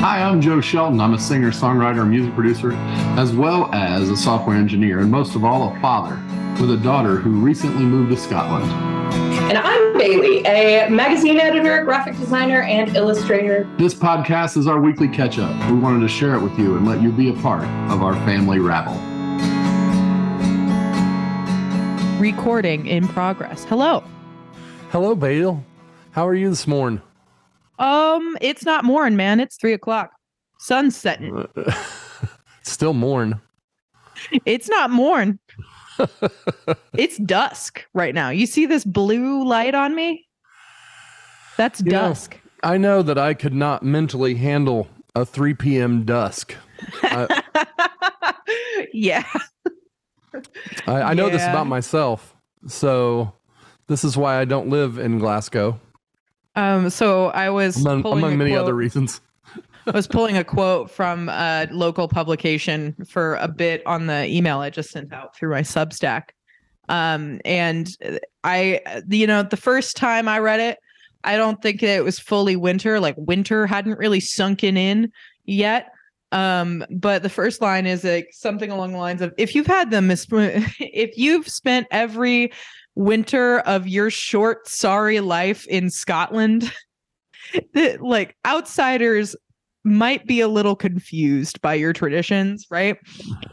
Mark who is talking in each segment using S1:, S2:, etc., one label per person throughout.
S1: Hi, I'm Joe Shelton. I'm a singer, songwriter, music producer, as well as a software engineer, and most of all, a father with a daughter who recently moved to Scotland.
S2: And I'm Bailey, a magazine editor, graphic designer, and illustrator.
S1: This podcast is our weekly catch up. We wanted to share it with you and let you be a part of our family rabble.
S3: Recording in progress. Hello.
S4: Hello, Bailey. How are you this morning?
S3: Um, it's not morn, man. It's three o'clock. Sun's setting.
S4: Still morn.
S3: It's not morn. it's dusk right now. You see this blue light on me? That's
S4: You know,
S3: dusk.
S4: I know that I could not mentally handle a 3 p.m. dusk. I,
S3: yeah.
S4: I, I know this about myself. So this is why I don't live in Glasgow,
S3: Um. So I was
S4: among, among many
S3: quote-
S4: other reasons.
S3: I was pulling a quote from a local publication for a bit on the email I just sent out through my Substack. Um, and I, you know, the first time I read it, I don't think it was fully winter. Like winter hadn't really sunken in yet. Um, but the first line is like something along the lines of if you've had them, if you've spent every winter of your short, sorry life in Scotland, that like outsiders might be a little confused by your traditions, right?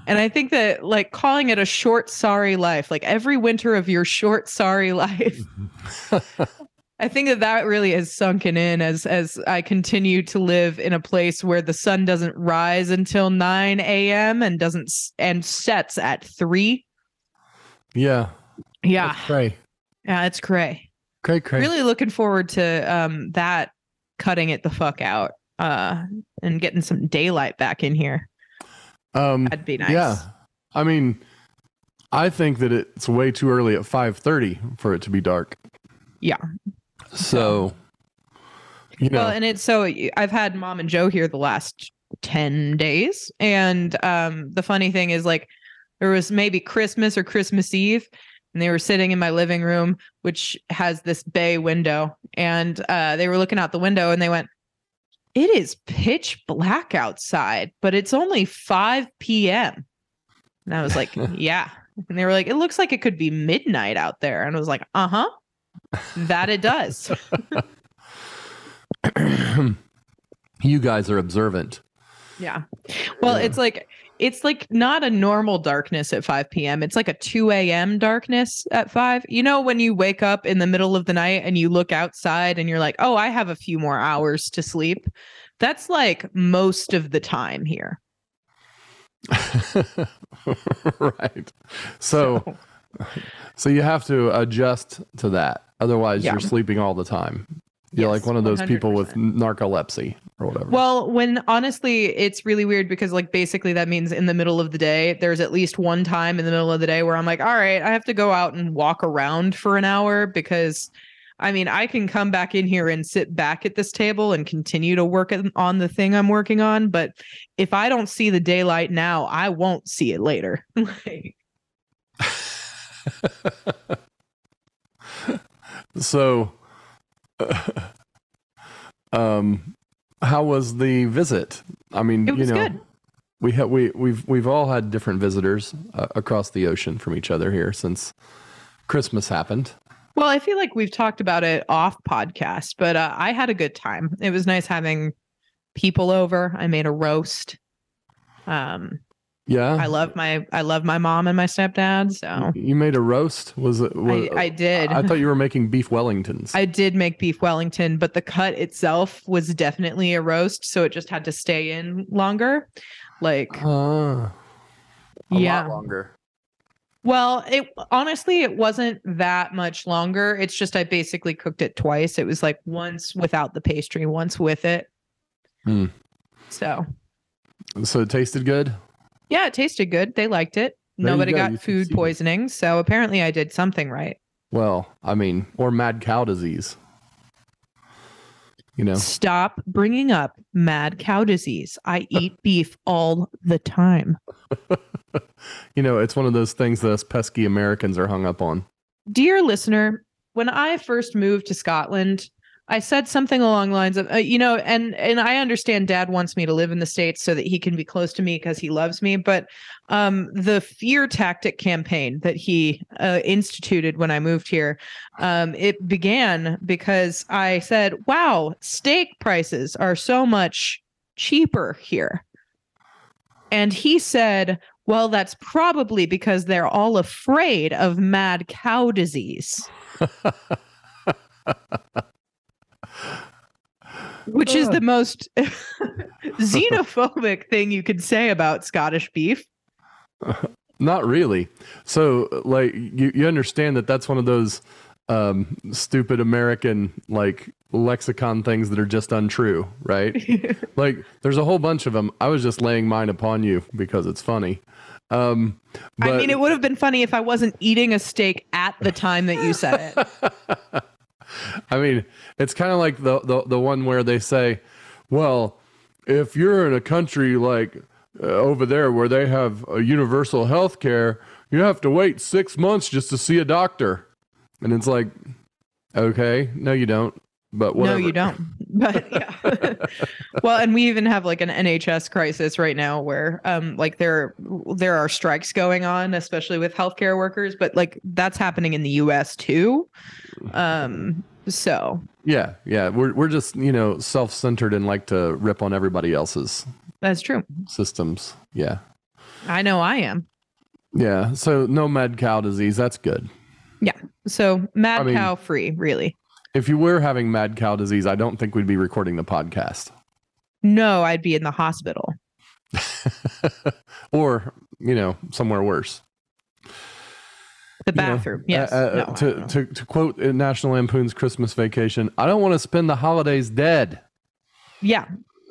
S3: And I think that like calling it a short sorry life, like every winter of your short sorry life, I think that that really has sunken in as as I continue to live in a place where the sun doesn't rise until 9 a.m. and doesn't and sets at 3.
S4: Yeah.
S3: Yeah.
S4: That's cray.
S3: Yeah, it's cray.
S4: Cray, cray.
S3: Really looking forward to um that cutting it the fuck out uh and getting some daylight back in here.
S4: Um,
S3: That'd be nice.
S4: Yeah. I mean, I think that it's way too early at 5.30 for it to be dark.
S3: Yeah.
S4: So, you know,
S3: Well, and it's so I've had mom and Joe here the last 10 days. And um the funny thing is like there was maybe Christmas or Christmas Eve and they were sitting in my living room which has this bay window and uh they were looking out the window and they went it is pitch black outside, but it's only 5 p.m. And I was like, yeah. And they were like, it looks like it could be midnight out there. And I was like, uh huh. That it does.
S4: you guys are observant.
S3: Yeah. Well,
S4: Yeah.
S3: it's like it's like not a normal darkness at 5 p.m. It's like a 2 a.m. darkness at 5. You know, when you wake up in the middle of the night and you look outside and you're like, oh, I have a few more hours to sleep. That's like most of the time here.
S4: right. So, so you have to adjust to that. Otherwise,
S3: Yeah.
S4: you're sleeping all the time. You're
S3: Yes,
S4: like one of those people with narcolepsy or whatever.
S3: Well, when honestly, it's really weird because, like, basically that means in the middle of the day, there's at least one time in the middle of the day where I'm like, all right, I have to go out and walk around for an hour because I mean, I can come back in here and sit back at this table and continue to work on- on the thing I'm working on. But if I don't see the daylight now, I won't see it later. Like,
S4: so, um, how was the visit? I mean,
S3: It was
S4: you know,
S3: good.
S4: we have we we've we've all had different visitors uh, across the ocean from each other here since Christmas happened.
S3: Well, I feel like we've talked about it off podcast, but uh, I had a good time. It was nice having people over. I made a roast. Um,
S4: Yeah,
S3: I love my I love my mom and my stepdad. So
S4: You made a roast? Was it? Was,
S3: I, I did.
S4: I
S3: I,
S4: thought you were making beef Wellingtons.
S3: I did make beef Wellington, but the cut itself was definitely a roast, so it just had to stay in longer. Like,
S4: a
S3: yeah.
S4: lot longer.
S3: Well, it honestly it wasn't that much longer. It's just I basically cooked it twice. It was like once without the pastry, once with it.
S4: Hmm.
S3: So
S4: So it tasted good.
S3: Yeah, it tasted good. They liked it.
S4: There
S3: Nobody
S4: go.
S3: got
S4: You
S3: food poisoning, so apparently I did something right.
S4: Well, I mean, or mad cow disease. You know,
S3: Stop bringing up mad cow disease. I eat beef all the time.
S4: you know, it's one of those things that us pesky Americans are hung up on.
S3: Dear listener, when I first moved to Scotland, I said something along the lines of, uh, you know, and and I understand Dad wants me to live in the states so that he can be close to me because he loves me. But um, the fear tactic campaign that he uh, instituted when I moved here, um, it began because I said, "Wow, steak prices are so much cheaper here," and he said, "Well, that's probably because they're all afraid of mad cow disease." which is the most xenophobic thing you could say about Scottish beef.
S4: Not really. So, like, you, you understand that that's one of those um, stupid American, like, lexicon things that are just untrue, right? like, there's a whole bunch of them. I was just laying mine upon you because it's funny. Um,
S3: I mean, it would have been funny if I wasn't eating a steak at the time that you said it.
S4: I mean, it's kind of like the, the the one where they say, "Well, if you're in a country like uh, over there where they have a universal health care, you have to wait six months just to see a doctor," and it's like, okay, no, you don't. But whatever.
S3: no, you don't. But yeah. well, and we even have like an NHS crisis right now where um like there there are strikes going on, especially with healthcare workers, but like that's happening in the US too. Um so
S4: yeah, yeah, we're we're just you know self centered and like to rip on everybody else's.
S3: That's true.
S4: Systems, yeah.
S3: I know I am.
S4: Yeah, so no mad cow disease. That's good.
S3: Yeah. So mad
S4: I mean,
S3: cow free, really.
S4: If you were having mad cow disease, I don't think we'd be recording the podcast.
S3: No, I'd be in the hospital.
S4: or, you know, somewhere worse.
S3: The bathroom,
S4: you know,
S3: yes.
S4: Uh, uh,
S3: no,
S4: to, to, to quote National Lampoon's Christmas Vacation, I don't want to spend the holidays dead.
S3: Yeah.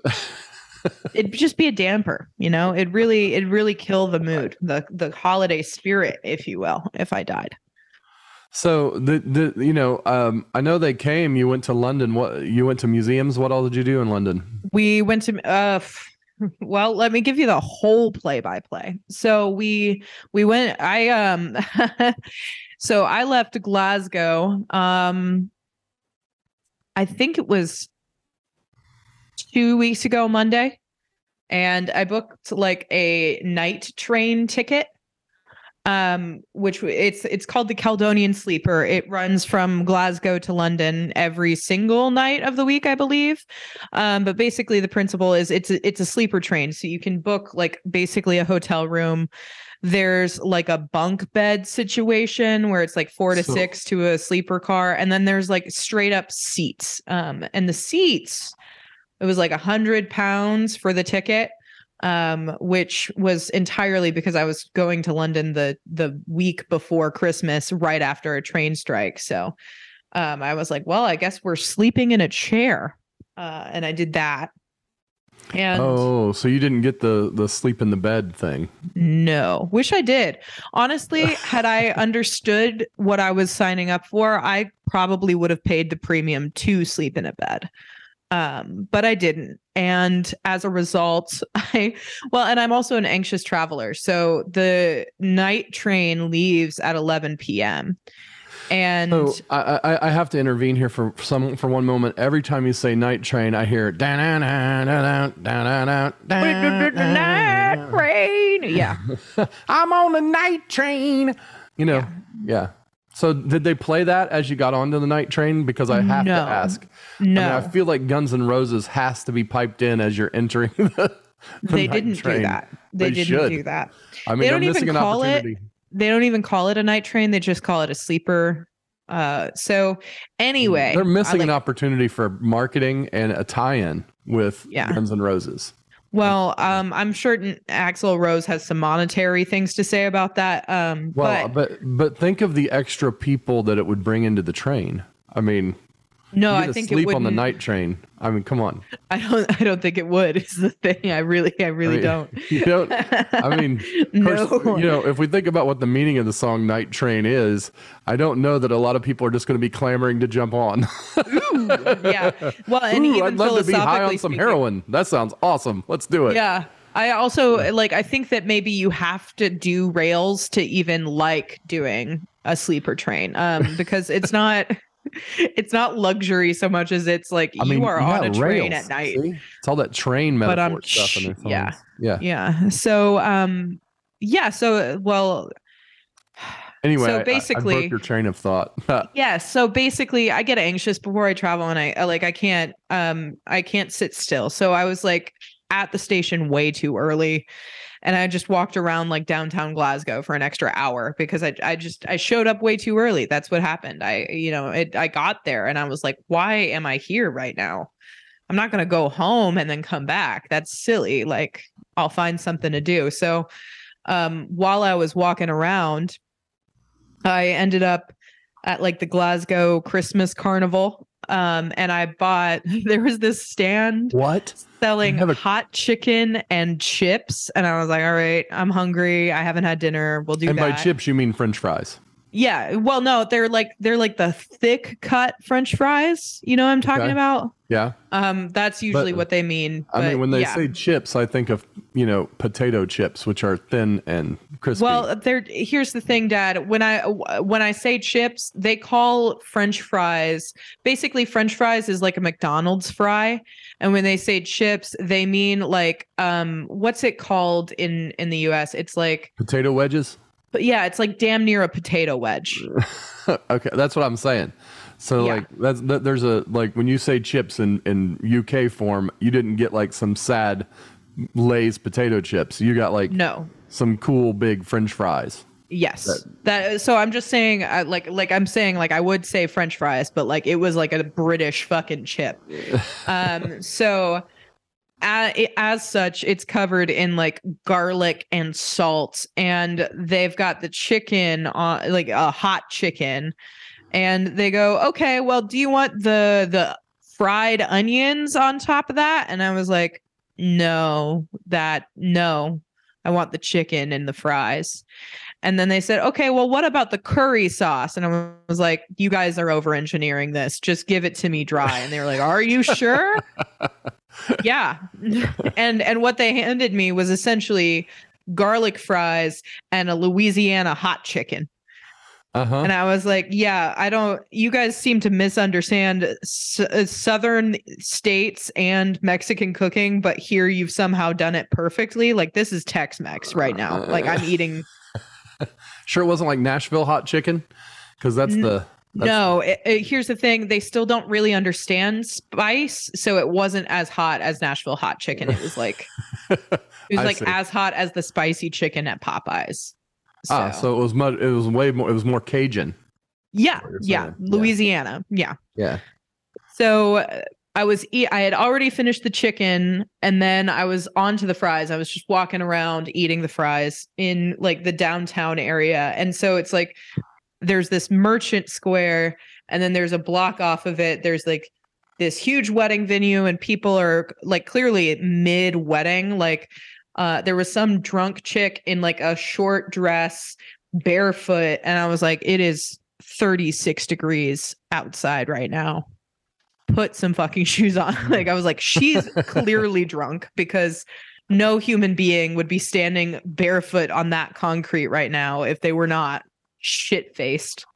S3: It'd just be a damper, you know. It really, it really kill the mood, the the holiday spirit, if you will. If I died,
S4: so the the you know, um, I know they came. You went to London. What you went to museums? What all did you do in London?
S3: we went to uh well let me give you the whole play by play so we we went i um so i left glasgow um i think it was two weeks ago monday and i booked like a night train ticket um which it's it's called the Caledonian Sleeper. It runs from Glasgow to London every single night of the week, I believe. Um but basically the principle is it's a, it's a sleeper train so you can book like basically a hotel room. There's like a bunk bed situation where it's like 4 to
S4: So-
S3: 6 to a sleeper car and then there's like straight up seats. Um and the seats it was like a hundred pounds for the ticket um, which was entirely because I was going to London the the week before Christmas, right after a train strike. So um, I was like, well, I guess we're sleeping in a chair, uh, and I did that. And
S4: oh, so you didn't get the the sleep in the bed thing?
S3: no, wish I did. Honestly, had I understood what I was signing up for, I probably would have paid the premium to sleep in a bed. Um, but I didn't. And as a result, I, well, and I'm also an anxious traveler. So the night train leaves at 11 p.m. And
S4: So I, I I have to intervene here for some for one moment. Every time you say night train, I hear da da da da da da da
S3: night train. Yeah.
S4: I'm on the night train. You know, yeah. So did they play that as you got onto the night train? Because I have
S3: No.
S4: to ask.
S3: No,
S4: I mean, I feel like Guns N' Roses has to be piped in as you're entering the. the
S3: they didn't
S4: train.
S3: do that. They,
S4: They
S3: didn't
S4: should.
S3: do that.
S4: I mean,
S3: They don't even
S4: missing an
S3: call it-
S4: opportunity.
S3: They don't even call it a night train. They just call it a sleeper. Uh, so anyway,
S4: They're missing
S3: like-
S4: an opportunity for marketing and a tie-in with
S3: Yeah.
S4: Guns N' Roses.
S3: Well, um, I'm sure Axl Rose has some monetary things to say about that. Um,
S4: Well,
S3: but
S4: but but think of the extra people that it would bring into the train. I mean,
S3: no, I think it
S4: sleep
S3: would
S4: on the night train. I mean, come on.
S3: I don't. I don't think it would. Is the thing. I really, I really
S4: mean,
S3: don't.
S4: You don't. I mean,
S3: no.
S4: First, you know, if we think about what the meaning of the song "Night Train" is, I don't know that a lot of people are just going to be clamoring to jump on.
S3: yeah. Well, and
S4: Ooh,
S3: even
S4: I'd love to be high on some
S3: speaking-
S4: heroin. That sounds awesome. Let's do it.
S3: Yeah. I also like I think that maybe you have to do rails to even like doing a sleeper train. Um because it's not it's not luxury so much as it's like
S4: I
S3: you
S4: mean,
S3: are on
S4: yeah,
S3: a train
S4: rails,
S3: at night.
S4: see? It's all that train
S3: But,
S4: metaphor
S3: um,
S4: stuff
S3: sh- yeah.
S4: Yeah.
S3: Yeah. So um yeah, so uh, well
S4: Anyway,
S3: So
S4: I- I- I,
S3: basically-
S4: broke your train of thought.
S3: yeah, so basically I get anxious before I travel and I I, like I can't um I can't sit still. So I was like at the station way too early and I just walked around like downtown Glasgow for an extra hour because I I just I showed up way too early. That's what happened. I you know, it I got there and I was like why am I here right now? I'm not going to go home and then come back. That's silly. Like I'll find something to do. So um while I was walking around I ended up at like the Glasgow Christmas Carnival. Um, and I bought there was this stand
S4: what?
S3: selling
S4: a-
S3: hot chicken and chips, and I was like, all right, I'm hungry. I haven't had dinner. We'll do
S4: And
S3: that.
S4: by chips, you mean French fries.
S3: Yeah. Well, no, they're like they're like the thick cut French fries. You know what I'm talking
S4: Okay.
S3: about?
S4: Yeah.
S3: Um, that's usually
S4: But-
S3: what they mean.
S4: I mean, when they
S3: yeah.
S4: say chips, I think of you know potato chips, which are thin and crispy.
S3: Well, there. Here's the thing, Dad. When I when I say chips, they call French fries. Basically, French fries is like a McDonald's fry, and when they say chips, they mean like um, what's it called in in the U.S.? It's like,
S4: potato wedges.
S3: But yeah, it's like damn near a potato wedge.
S4: okay, that's what I'm saying. So
S3: Yeah.
S4: like that's that, there's a like when you say chips in in UK form, you didn't get like some sad Lay's potato chips. You got like
S3: No.
S4: some cool big French fries.
S3: Yes. That so I'm just saying uh, like like I'm saying like I would say french fries but like it was like a british fucking chip. um so as such it's covered in like garlic and salt and they've got the chicken on like a hot chicken and they go okay well do you want the the fried onions on top of that and I was like no that no I want the chicken and the fries and then they said, okay, well, what about the curry sauce? And I was like, you guys are over engineering this. Just give it to me dry. And they were like, are you sure? yeah. and and what they handed me was essentially garlic fries and a Louisiana hot chicken.
S4: Uh huh.
S3: And I was like, yeah, I don't, you guys seem to misunderstand s- uh, Southern states and Mexican cooking, but here you've somehow done it perfectly. Like, this is Tex Mex right now. Like, I'm eating
S4: Sure, it wasn't like Nashville hot chicken, because that's
S3: N-
S4: the That's-
S3: no, it, it- here's the thing: they still don't really understand spice, so it wasn't as hot as Nashville hot chicken. It was like it was like
S4: see.
S3: as hot as the spicy chicken at Popeyes.
S4: ah. So it was much. It was way more. It was more Cajun.
S3: yeah, yeah, Louisiana, yeah.
S4: Yeah.
S3: So uh, I was eat. I had already finished the chicken, and then I was on to the fries. I was just walking around eating the fries in like the downtown area, and so it's like there's this merchant square, and then there's a block off of it. There's like this huge wedding venue, and people are like clearly mid wedding. Like uh, there was some drunk chick in like a short dress, barefoot, and I was like, it is 36 degrees outside right now put some fucking shoes on. like I was like, she's clearly drunk because no human being would be standing barefoot on that concrete right now if they were not shit faced.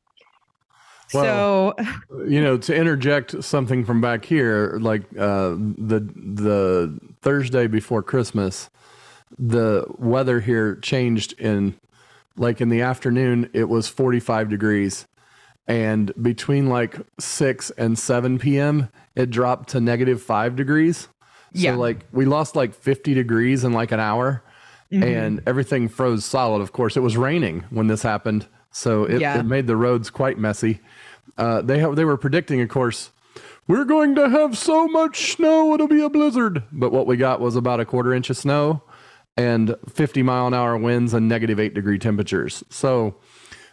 S3: so
S4: you know to interject something from back here like uh the the thursday before christmas the weather here changed in like in the afternoon it was 45 degrees and between like 6 and 7 p.m it dropped to negative 5 degrees
S3: Yeah.
S4: so like we lost like 50 degrees in like an hour
S3: mhm.
S4: and everything froze solid. Of course, it was raining when this happened, so it,
S3: Yeah.
S4: it made the roads quite messy. Uh, they they were predicting, of course, we're going to have so much snow it'll be a blizzard. But what we got was about a quarter inch of snow and 50 mile an hour winds and negative eight degree temperatures. So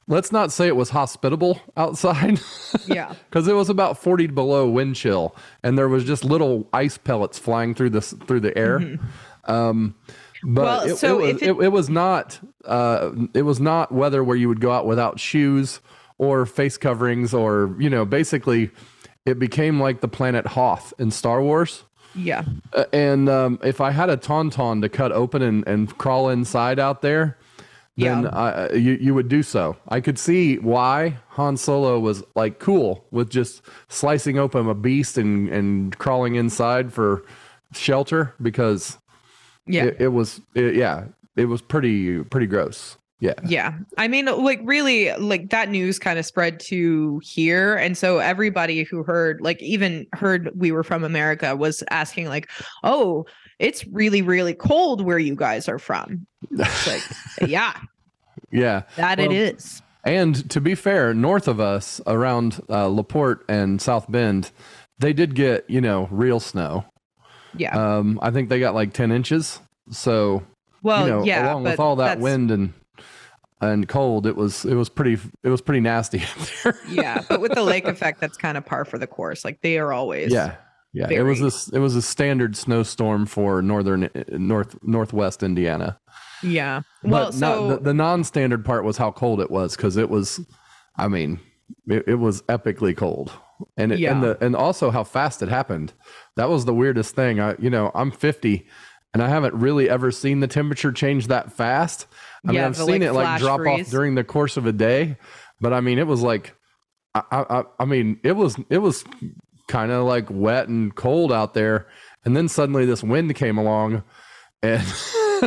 S4: let's not say it was hospitable outside.
S3: yeah.
S4: because it was about 40 below wind chill and there was just little ice pellets flying through the through the air um but
S3: Well,
S4: it,
S3: so
S4: it, was,
S3: it-
S4: it, it was not uh it was not weather where you would go out without shoes or face coverings or you know basically it became like the planet hoth in star wars
S3: Yeah.
S4: uh, and um, if I had a tauntaun to cut open and, and crawl inside out there, then
S3: Yeah.
S4: uh, you you would do so. I could see why Han Solo was like cool with just slicing open a beast and and crawling inside for shelter because
S3: Yeah.
S4: it, it was it, yeah it was pretty pretty gross. Yeah.
S3: Yeah. I mean, like, really, like that news kind of spread to here. And so everybody who heard, like, even heard we were from America was asking, like, oh, it's really, really cold where you guys are from. It's like, yeah,
S4: Yeah.
S3: that it
S4: Well,
S3: is.
S4: And to be fair, north of us, around uh, Laporte and South Bend, they did get you know real snow.
S3: Yeah.
S4: Um, I think they got like ten inches. So
S3: well,
S4: you know,
S3: yeah.
S4: along with all that wind and and cold, it was it was pretty it was pretty nasty up there.
S3: yeah. But with the lake effect, that's kind of par for the course. Like, they are always.
S4: yeah, yeah. It was this it was a standard snowstorm for northern north northwest Indiana.
S3: Yeah. Well,
S4: but
S3: so.
S4: not, the, the non-standard part was how cold it was because it was, I mean, it, it was epically cold, and it,
S3: Yeah.
S4: and the and also how fast it happened. That was the weirdest thing. I you know I'm 50, and I haven't really ever seen the temperature change that fast. I mean
S3: Yeah,
S4: I've
S3: the,
S4: seen
S3: like,
S4: it like drop
S3: freeze.
S4: off during the course of a day, but I mean it was like, I I, I mean it was it was kind of like wet and cold out there, and then suddenly this wind came along, and.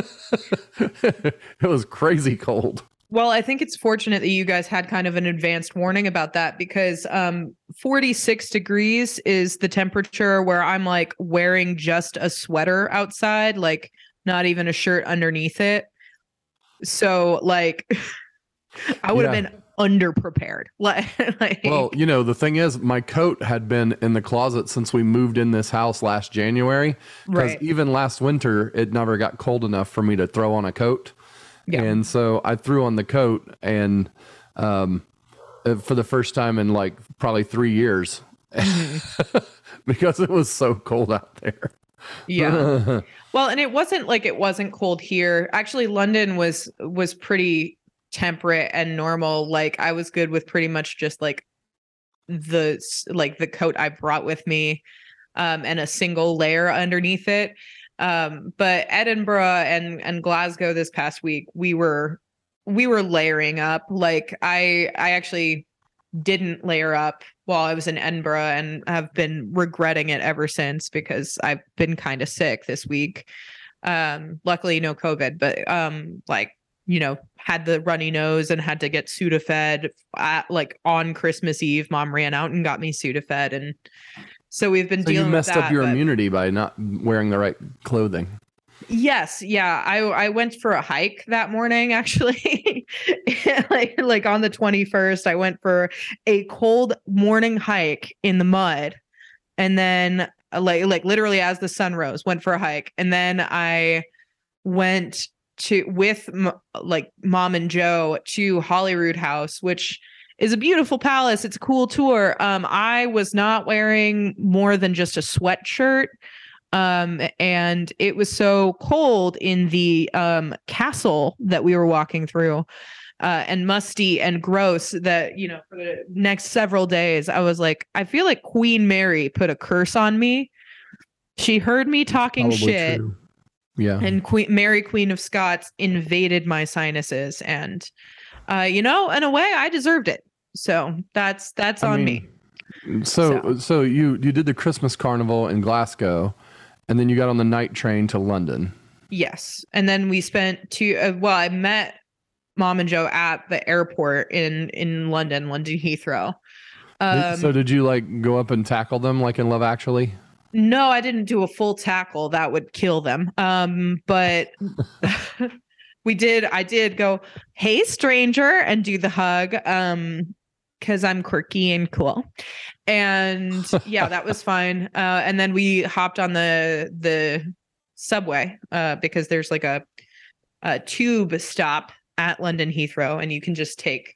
S4: it was crazy cold.
S3: Well, I think it's fortunate that you guys had kind of an advanced warning about that because um 46 degrees is the temperature where I'm like wearing just a sweater outside, like not even a shirt underneath it. So like I would
S4: Yeah.
S3: have been underprepared. Like,
S4: Well, you know, the thing is, my coat had been in the closet since we moved in this house last January. Because
S3: right.
S4: even last winter, it never got cold enough for me to throw on a coat.
S3: Yeah.
S4: And so I threw on the coat, and um, uh, for the first time in like probably three years, because it was so cold out there.
S3: Yeah. Well, and it wasn't like it wasn't cold here. Actually, London was was pretty temperate and normal. Like I was good with pretty much just like the like the coat I brought with me um and a single layer underneath it. Um but Edinburgh and and Glasgow this past week, we were we were layering up. Like I I actually didn't layer up while I was in Edinburgh and have been regretting it ever since because I've been kind of sick this week. Um, luckily no COVID, but um, like you know, had the runny nose and had to get Sudafed at like on Christmas Eve. Mom ran out and got me Sudafed, and so we've been
S4: So you messed
S3: with
S4: up your
S3: but-
S4: immunity by not wearing the right clothing.
S3: Yes, yeah. I I went for a hike that morning actually. like like on the 21st, I went for a cold morning hike in the mud. And then uh, like like literally as the sun rose, went for a hike. And then I went to with m- like mom and Joe to Holyrood House, which is a beautiful palace. It's a cool tour. Um I was not wearing more than just a sweatshirt um and it was so cold in the um castle that we were walking through uh and musty and gross that you know for the next several days i was like i feel like queen mary put a curse on me she heard me talking
S4: Probably
S3: shit
S4: true. Yeah.
S3: and queen mary queen of scots invaded my sinuses and uh you know in a way i deserved it so that's that's
S4: I
S3: on
S4: mean,
S3: me
S4: So, so you you did the Christmas carnival in Glasgow, and then you got on the night train to London.
S3: Yes. And then we spent two uh, well, I met mom and Joe at the airport in in London, London Heathrow. Um
S4: so did you like go up and tackle them like in Love Actually?
S3: no, I didn't do a full tackle. That would kill them. Um but we did I did go, "Hey stranger," and do the hug um cuz I'm quirky and cool. And yeah, that was fine. Uh and then we hopped on the the subway uh because there's like a a tube stop at London Heathrow and you can just take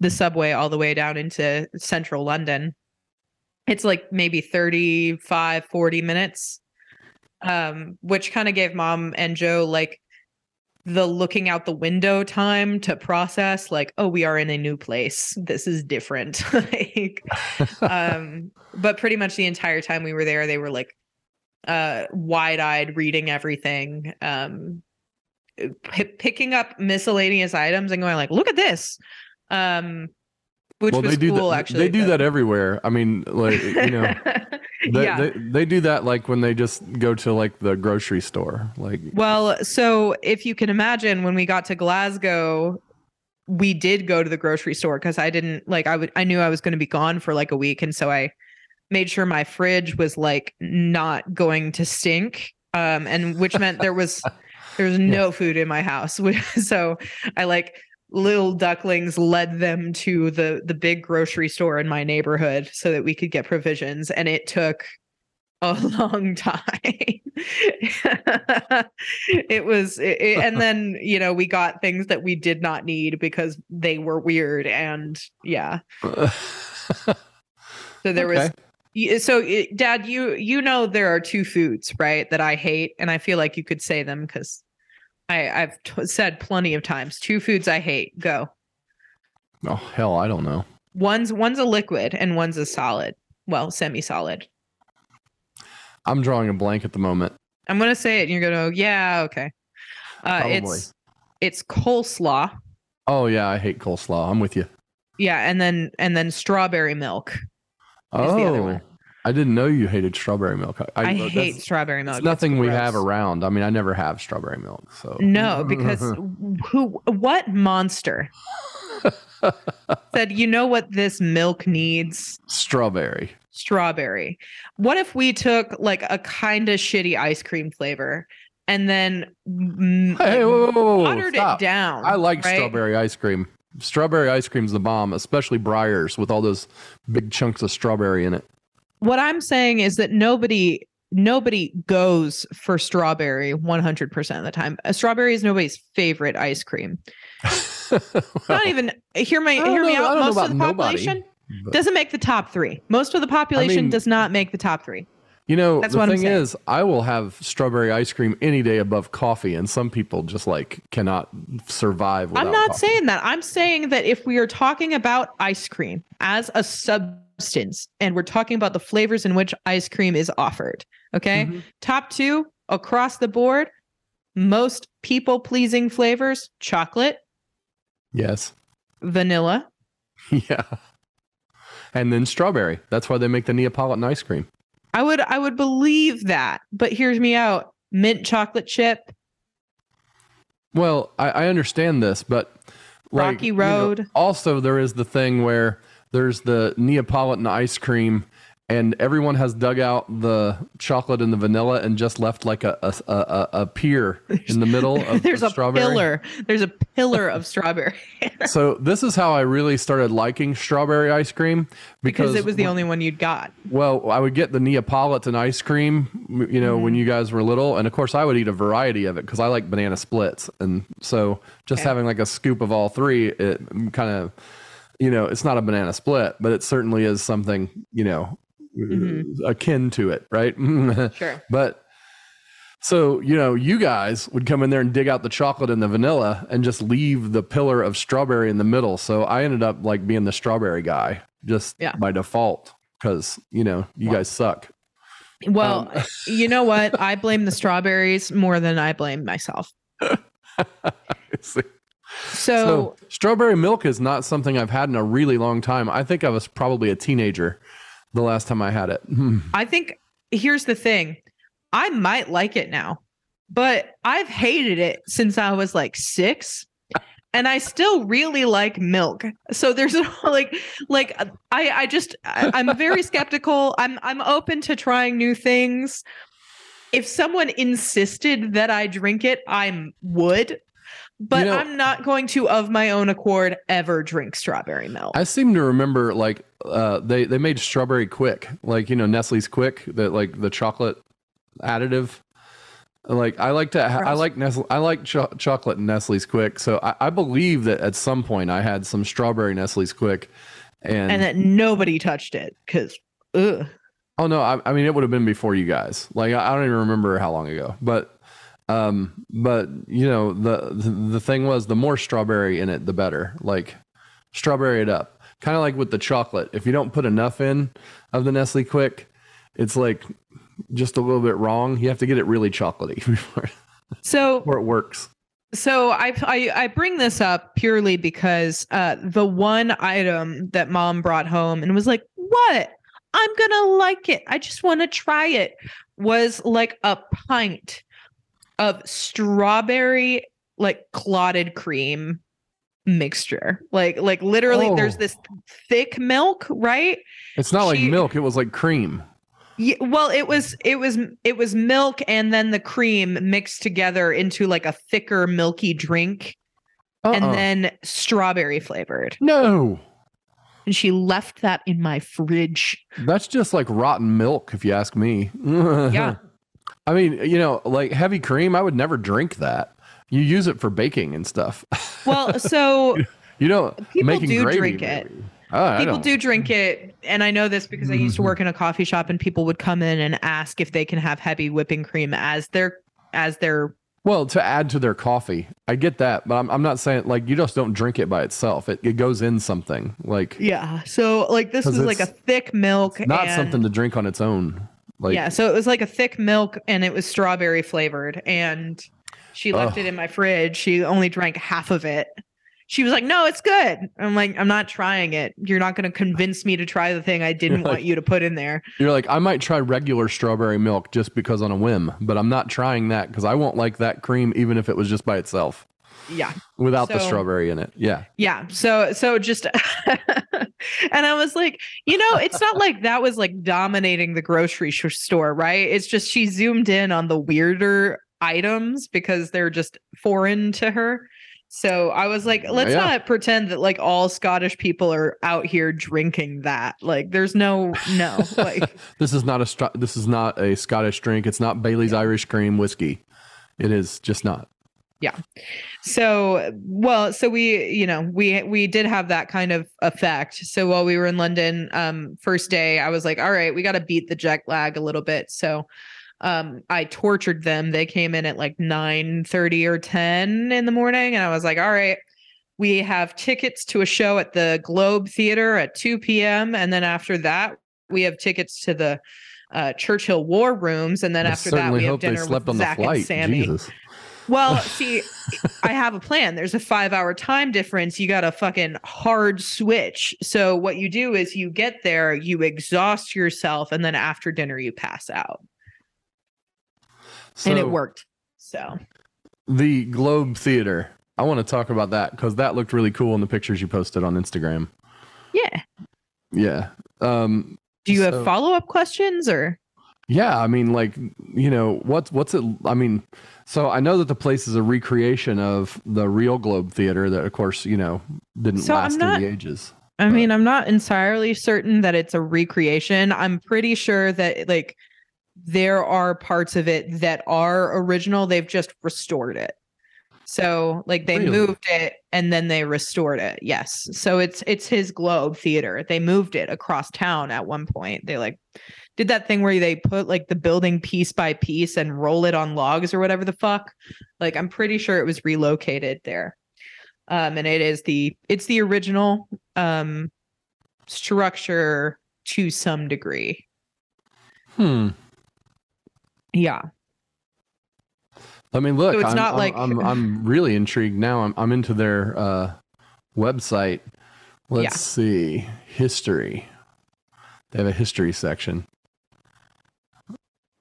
S3: the subway all the way down into central London. It's like maybe 35 40 minutes um which kind of gave mom and Joe like the looking out the window time to process like oh we are in a new place. This is different. Like um but pretty much the entire time we were there they were like uh wide-eyed reading everything um p- picking up miscellaneous items and going like, "Look at this," um, which
S4: well,
S3: was
S4: they do
S3: cool.
S4: that.
S3: actually,
S4: they do
S3: but-
S4: that everywhere. I mean, like you know, they,
S3: yeah.
S4: they, they do that like when they just go to like the grocery store. Like,
S3: Well, so if you can imagine, when we got to Glasgow, we did go to the grocery store because I didn't like I would I knew I was going to be gone for like a week, and so I made sure my fridge was like not going to stink, um, and which meant there was there was no food in my house. so I like little ducklings led them to the the big grocery store in my neighborhood so that we could get provisions, and it took a long time. it was, it, it- and then you know we got things that we did not need because they were weird, and yeah. So there was.
S4: Okay.
S3: y- So, it- Dad, you you know there are two foods, right, that I hate, and I feel like you could say them because I I've t- said plenty of times. Two foods I hate. Go.
S4: oh hell, I don't know.
S3: One's one's a liquid and one's a solid. Well, semi-solid.
S4: I'm drawing a blank at the moment.
S3: I'm gonna say it, and you're gonna go, yeah, okay. Uh,
S4: Probably.
S3: it's it's coleslaw,
S4: Oh yeah, I hate coleslaw. I'm with you.
S3: yeah, and then and then strawberry milk. Is
S4: Oh,
S3: the other one.
S4: I didn't know you hated strawberry milk.
S3: I,
S4: that's-
S3: hate strawberry milk.
S4: It's nothing we have around. I mean, I never have strawberry milk. So
S3: No, because who? What monster said? You know what this milk needs?
S4: strawberry.
S3: Strawberry. What if we took like a kind of shitty ice cream flavor and then
S4: Hey, whoa, whoa, whoa,
S3: watered
S4: stop.
S3: it down?
S4: I like
S3: right?
S4: strawberry ice cream. Strawberry ice cream's the bomb, especially Breyers with all those big chunks of strawberry in it.
S3: What I'm saying is that nobody nobody goes for strawberry 100% of the time. A strawberry is nobody's favorite ice cream. Not even hear my hear me
S4: know- I
S3: out. Most of the
S4: nobody,
S3: population
S4: but-
S3: doesn't make the top 3. Most of the population
S4: mean-
S3: does not make the top 3.
S4: You know,
S3: That's
S4: the
S3: what
S4: thing is, I will have strawberry ice cream any day above coffee, and some people just like cannot survive. Without
S3: I'm not
S4: coffee.
S3: saying that. I'm saying that if we are talking about ice cream as a substance and we're talking about the flavors in which ice cream is offered, okay?
S4: Mhm.
S3: Top 2 across the board, most people pleasing flavors, chocolate,
S4: Yes.
S3: vanilla,
S4: Yeah. And then strawberry. That's why they make the Neapolitan ice cream.
S3: I would I would believe that, but here's me out. Mint chocolate chip,
S4: Well, I, I understand this, but like,
S3: Rocky
S4: you know,
S3: Road.
S4: also, there is the thing where there's the Neapolitan ice cream, and everyone has dug out the chocolate and the vanilla and just left like a a, a, a- pier in the middle of strawberry.
S3: there's
S4: the
S3: a
S4: strawberry.
S3: pillar. There's a pillar of strawberry
S4: So this is how I really started liking strawberry ice cream
S3: because
S4: because,
S3: it was the only one you'd got.
S4: well, I would get the Neapolitan ice cream, you know,
S3: Mm-hmm.
S4: when you guys were little, and of course I would eat a variety of it because I like banana splits, and so just
S3: Okay.
S4: having like a scoop of all three, it kind of, you know, it's not a banana split, but it certainly is something, you know,
S3: Mm-hmm.
S4: akin to it, right?
S3: Sure.
S4: But so, you know, you guys would come in there and dig out the chocolate and the vanilla and just leave the pillar of strawberry in the middle. So I ended up like being the strawberry guy just
S3: Yeah.
S4: by default because, you know, you guys suck.
S3: Well,
S4: Um,
S3: you know what? I blame the strawberries more than I blame myself.
S4: so,
S3: So,
S4: strawberry milk is not something I've had in a really long time. I think I was probably a teenager the last time I had it. Hmm.
S3: I think here's the thing. I might like it now, but I've hated it since I was like 6 and I still really like milk. So there's like like I I just I, I'm very skeptical. I'm I'm open to trying new things. If someone insisted that I drink it, I would. But
S4: You know-
S3: I'm not going to of my own accord ever drink strawberry milk.
S4: I seem to remember like uh, they they made strawberry quick, like you know Nestle's quick, that like the chocolate additive. Like I like to, ha- I like Nestle, I like cho- chocolate and Nestle's quick. So I, I believe that at some point I had some strawberry Nestle's quick, and,
S3: and that nobody touched it because
S4: oh no, I, I mean it would have been before you guys. Like I, I don't even remember how long ago, but um, but you know the, the the thing was the more strawberry in it, the better. Like strawberry it up, kind of like with the chocolate. If you don't put enough in of the Nestle Quick, it's like just a little bit wrong. You have to get it really chocolatey before,
S3: So
S4: before it works.
S3: So I, I I bring this up purely because uh, the one item that mom brought home and was like, "What? I'm gonna like it. I just want to try it." Was like a pint of strawberry like clotted cream mixture. Like like literally, there's
S4: Oh.
S3: this thick milk, right?
S4: It's not like milk. It was like cream.
S3: Yeah, well, it was it was it was milk and then the cream mixed together into like a thicker milky drink and
S4: Uh-uh.
S3: then strawberry flavored.
S4: no,
S3: And she left that in my fridge.
S4: that's just like rotten milk, if you ask me.
S3: Yeah.
S4: I mean, you know, like heavy cream. I would never drink that. You use it for baking and stuff.
S3: Well, so
S4: you know,
S3: People do
S4: gravy,
S3: drink it.
S4: Oh,
S3: people
S4: don't-
S3: drink it and I know this because I used to mm-hmm. work in a coffee shop and people would come in and ask if they can have heavy whipping cream as their as their
S4: Well, to add to their coffee, I get that, but I'm, I'm not saying like you just don't drink it by itself. It, it goes in something like
S3: yeah. So like this was like a thick milk
S4: not something to drink on its own. Like
S3: yeah, so it was like a thick milk and it was strawberry flavored. And she left
S4: Ugh.
S3: it in my fridge. She only drank half of it. She was like, No, it's good. I'm like, I'm not trying it. You're not going to convince me to try the thing I didn't
S4: You're
S3: want you to put in there.
S4: you're like, I might try regular strawberry milk just because on a whim, but I'm not trying that because I won't like that cream even if it was just by itself
S3: Yeah.
S4: without the strawberry in it. Yeah.
S3: Yeah. So, so just, and I was like, you know, it's not like that was like dominating the grocery sh- store, right? It's just she zoomed in on the weirder items because they're just foreign to her. So I was like, let's
S4: Yeah.
S3: not pretend that like all Scottish people are out here drinking that. Like, there's no, no, like,
S4: This is not a this is not a Scottish drink. It's not Bailey's Irish cream whiskey. It is just not.
S3: So well so we you know we we did have that kind of effect so while we were in london um first day i was like all right we got to beat the jet lag a little bit so um i tortured them they came in at like 9 30 or 10 in the morning and i was like all right we have tickets to a show at the globe theater at 2 p.m and then after that we have tickets to the uh, Churchill War Rooms, and then
S4: I
S3: after that we have dinner
S4: slept
S3: with
S4: on the
S3: Zach and
S4: flight.
S3: Sammy.
S4: Jesus.
S3: Well, see, I have a plan. There's a five hour time difference. You got a fucking hard switch. So, what you do is you get there, you exhaust yourself, and then after dinner, you pass out. and it worked. So,
S4: The Globe Theater. I want to talk about that because that looked really cool in the pictures you posted on Instagram.
S3: yeah.
S4: Yeah. Um,
S3: Do you
S4: So-
S3: have follow up questions or?
S4: Yeah. I mean, like, you know, what's what's it? I mean, so I know that the place is a recreation of the real Globe Theater that, of course, you know, didn't
S3: So
S4: last
S3: not-
S4: in the ages.
S3: I mean, I'm not entirely certain that it's a recreation. I'm pretty sure that, like, there are parts of it that are original. They've just restored it. So like they
S4: Really?
S3: moved it and then they restored it. Yes. So it's it's his Globe Theater. They moved it across town at one point. They like did that thing where they put like the building piece by piece and roll it on logs or whatever the fuck. Like I'm pretty sure it was relocated there. Um and it is the it's the original um structure to some degree.
S4: Hmm.
S3: Yeah.
S4: I mean, look,
S3: So it's
S4: I'm,
S3: not
S4: I'm-
S3: like-
S4: I'm, I'm really intrigued now. I'm, I'm into their uh, website. Let's
S3: Yeah.
S4: see history. They have a history section.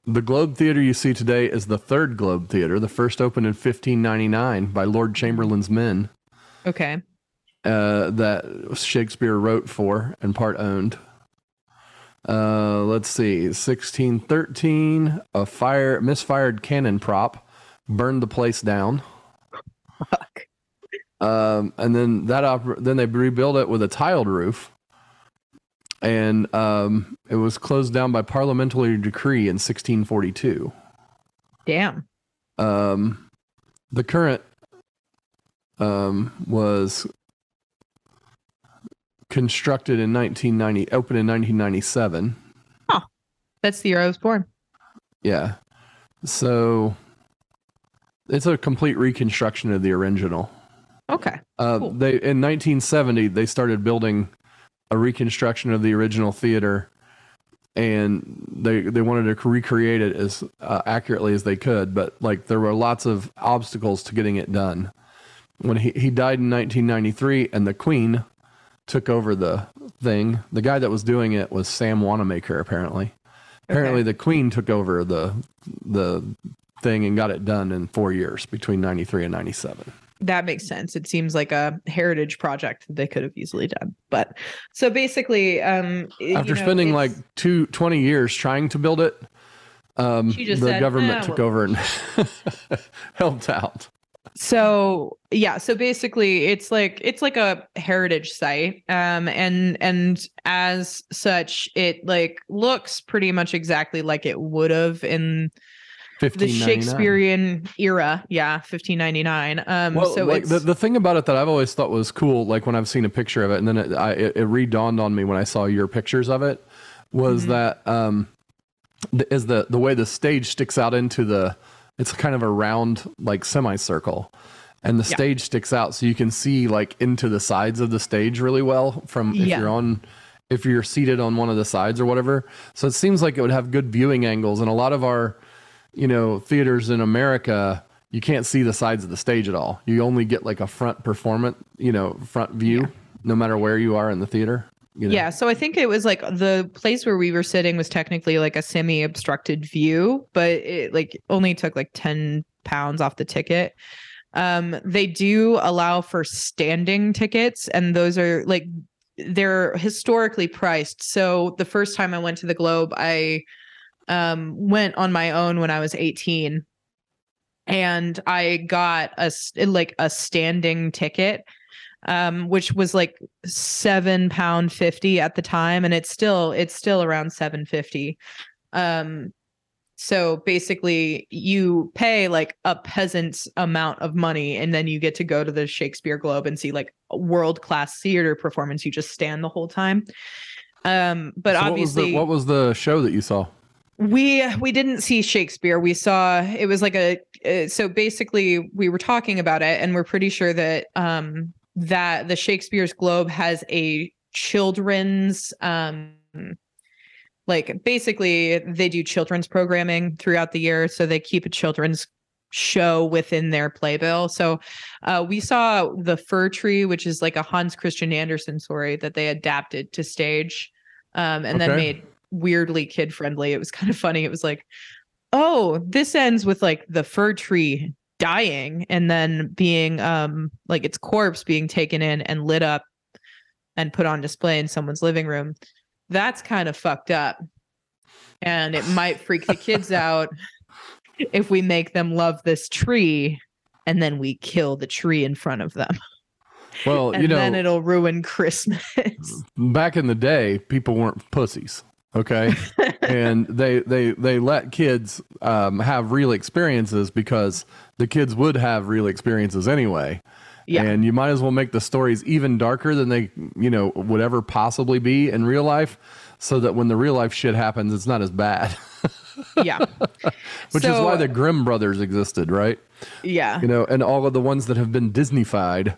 S4: The Globe Theater you see today is the third Globe Theater. The first opened in 1599 by Lord Chamberlain's men
S3: Okay.
S4: uh, that Shakespeare wrote for and part owned. Uh, let's see, 1613, a fire misfired cannon prop burned the place down.
S3: Fuck.
S4: Um, and then that oper- then they rebuilt it with a tiled roof, and um, it was closed down by parliamentary decree in 1642.
S3: Damn.
S4: Um, the current um, was constructed in 1990, opened in 1997.
S3: Oh, That's the year I was born.
S4: Yeah, so it's a complete reconstruction of the original.
S3: Okay.
S4: Uh,
S3: Cool.
S4: They in 1970 they started building a reconstruction of the original theater and they they wanted to recreate it as uh, accurately as they could, but like there were lots of obstacles to getting it done. When he, he died in 1993, and the Queen took over the thing, the guy that was doing it was Sam Wanamaker. Apparently, apparently the Queen took over the the thing and got it done in four years between 93 and 97
S3: that makes sense. It seems like a heritage project that they could have easily done. But so basically, um,
S4: after
S3: you know,
S4: spending like
S3: it's-
S4: two, 20 years trying to build it, um, the
S3: said,
S4: government
S3: "Ah,
S4: took over and helped out.
S3: so yeah, so basically, it's like it's like a heritage site, um, and and as such, it like looks pretty much exactly like it would have in the Shakespearean era. Yeah, fifteen ninety nine. Um,
S4: Well,
S3: so
S4: like the, the thing about it that I've always thought was cool, like when I've seen a picture of it, and then it, I, it, it re-dawned on me when I saw your pictures of it, was
S3: Mhm.
S4: that um, the, is the the way the stage sticks out into the, it's kind of a round like semicircle, and the
S3: Yeah.
S4: stage sticks out, so you can see like into the sides of the stage really well from if
S3: Yeah.
S4: you're on. If you're seated on one of the sides or whatever, so it seems like it would have good viewing angles, and a lot of our you know, theaters in America, you can't see the sides of the stage at all. You only get like a front performance, you know, front view, no matter where you are in the theater. You know?
S3: Yeah, so I think it was like the place where we were sitting was technically like a semi-obstructed view, but it like only took like 10 pounds off the ticket. Um they do allow for standing tickets and those are like they're historically priced. So the first time I went to the Globe, I um went on my own when I was 18 and I got a like a standing ticket um, which was like seven pound fifty at the time, and it's still it's still around seven fifty. Um, so basically, you pay like a peasant's amount of money, and then you get to go to the Shakespeare Globe and see like a world class theater performance. You just stand the whole time. Um, but
S4: So
S3: obviously,
S4: what was, the, what was the show that you saw?
S3: We we didn't see Shakespeare. We saw it was like a uh, so basically we were talking about it and we're pretty sure that um that the Shakespeare's Globe has a children's um like basically they do children's programming throughout the year so they keep a children's show within their playbill. So uh we saw The Fir Tree which is like a Hans Christian Andersen story that they adapted to stage um and then made weirdly kid friendly. It was kind of funny. It was like, oh, this ends with like the fir tree dying and then being um like its corpse being taken in and lit up and put on display in someone's living room. That's kind of fucked up. And it might freak the kids out if we make them love this tree and then we kill the tree in front of them.
S4: Well,
S3: and
S4: you know,
S3: then it'll ruin Christmas.
S4: back in the day, people weren't pussies. Okay, and they they they let kids um, have real experiences because the kids would have real experiences anyway.
S3: Yeah.
S4: And you might as well make the stories even darker than they, you know, would ever possibly be in real life, so that when the real life shit happens, it's not as bad.
S3: yeah.
S4: Which is why the Grimm brothers existed, right?
S3: yeah.
S4: You know, and all of the ones that have been Disneyfied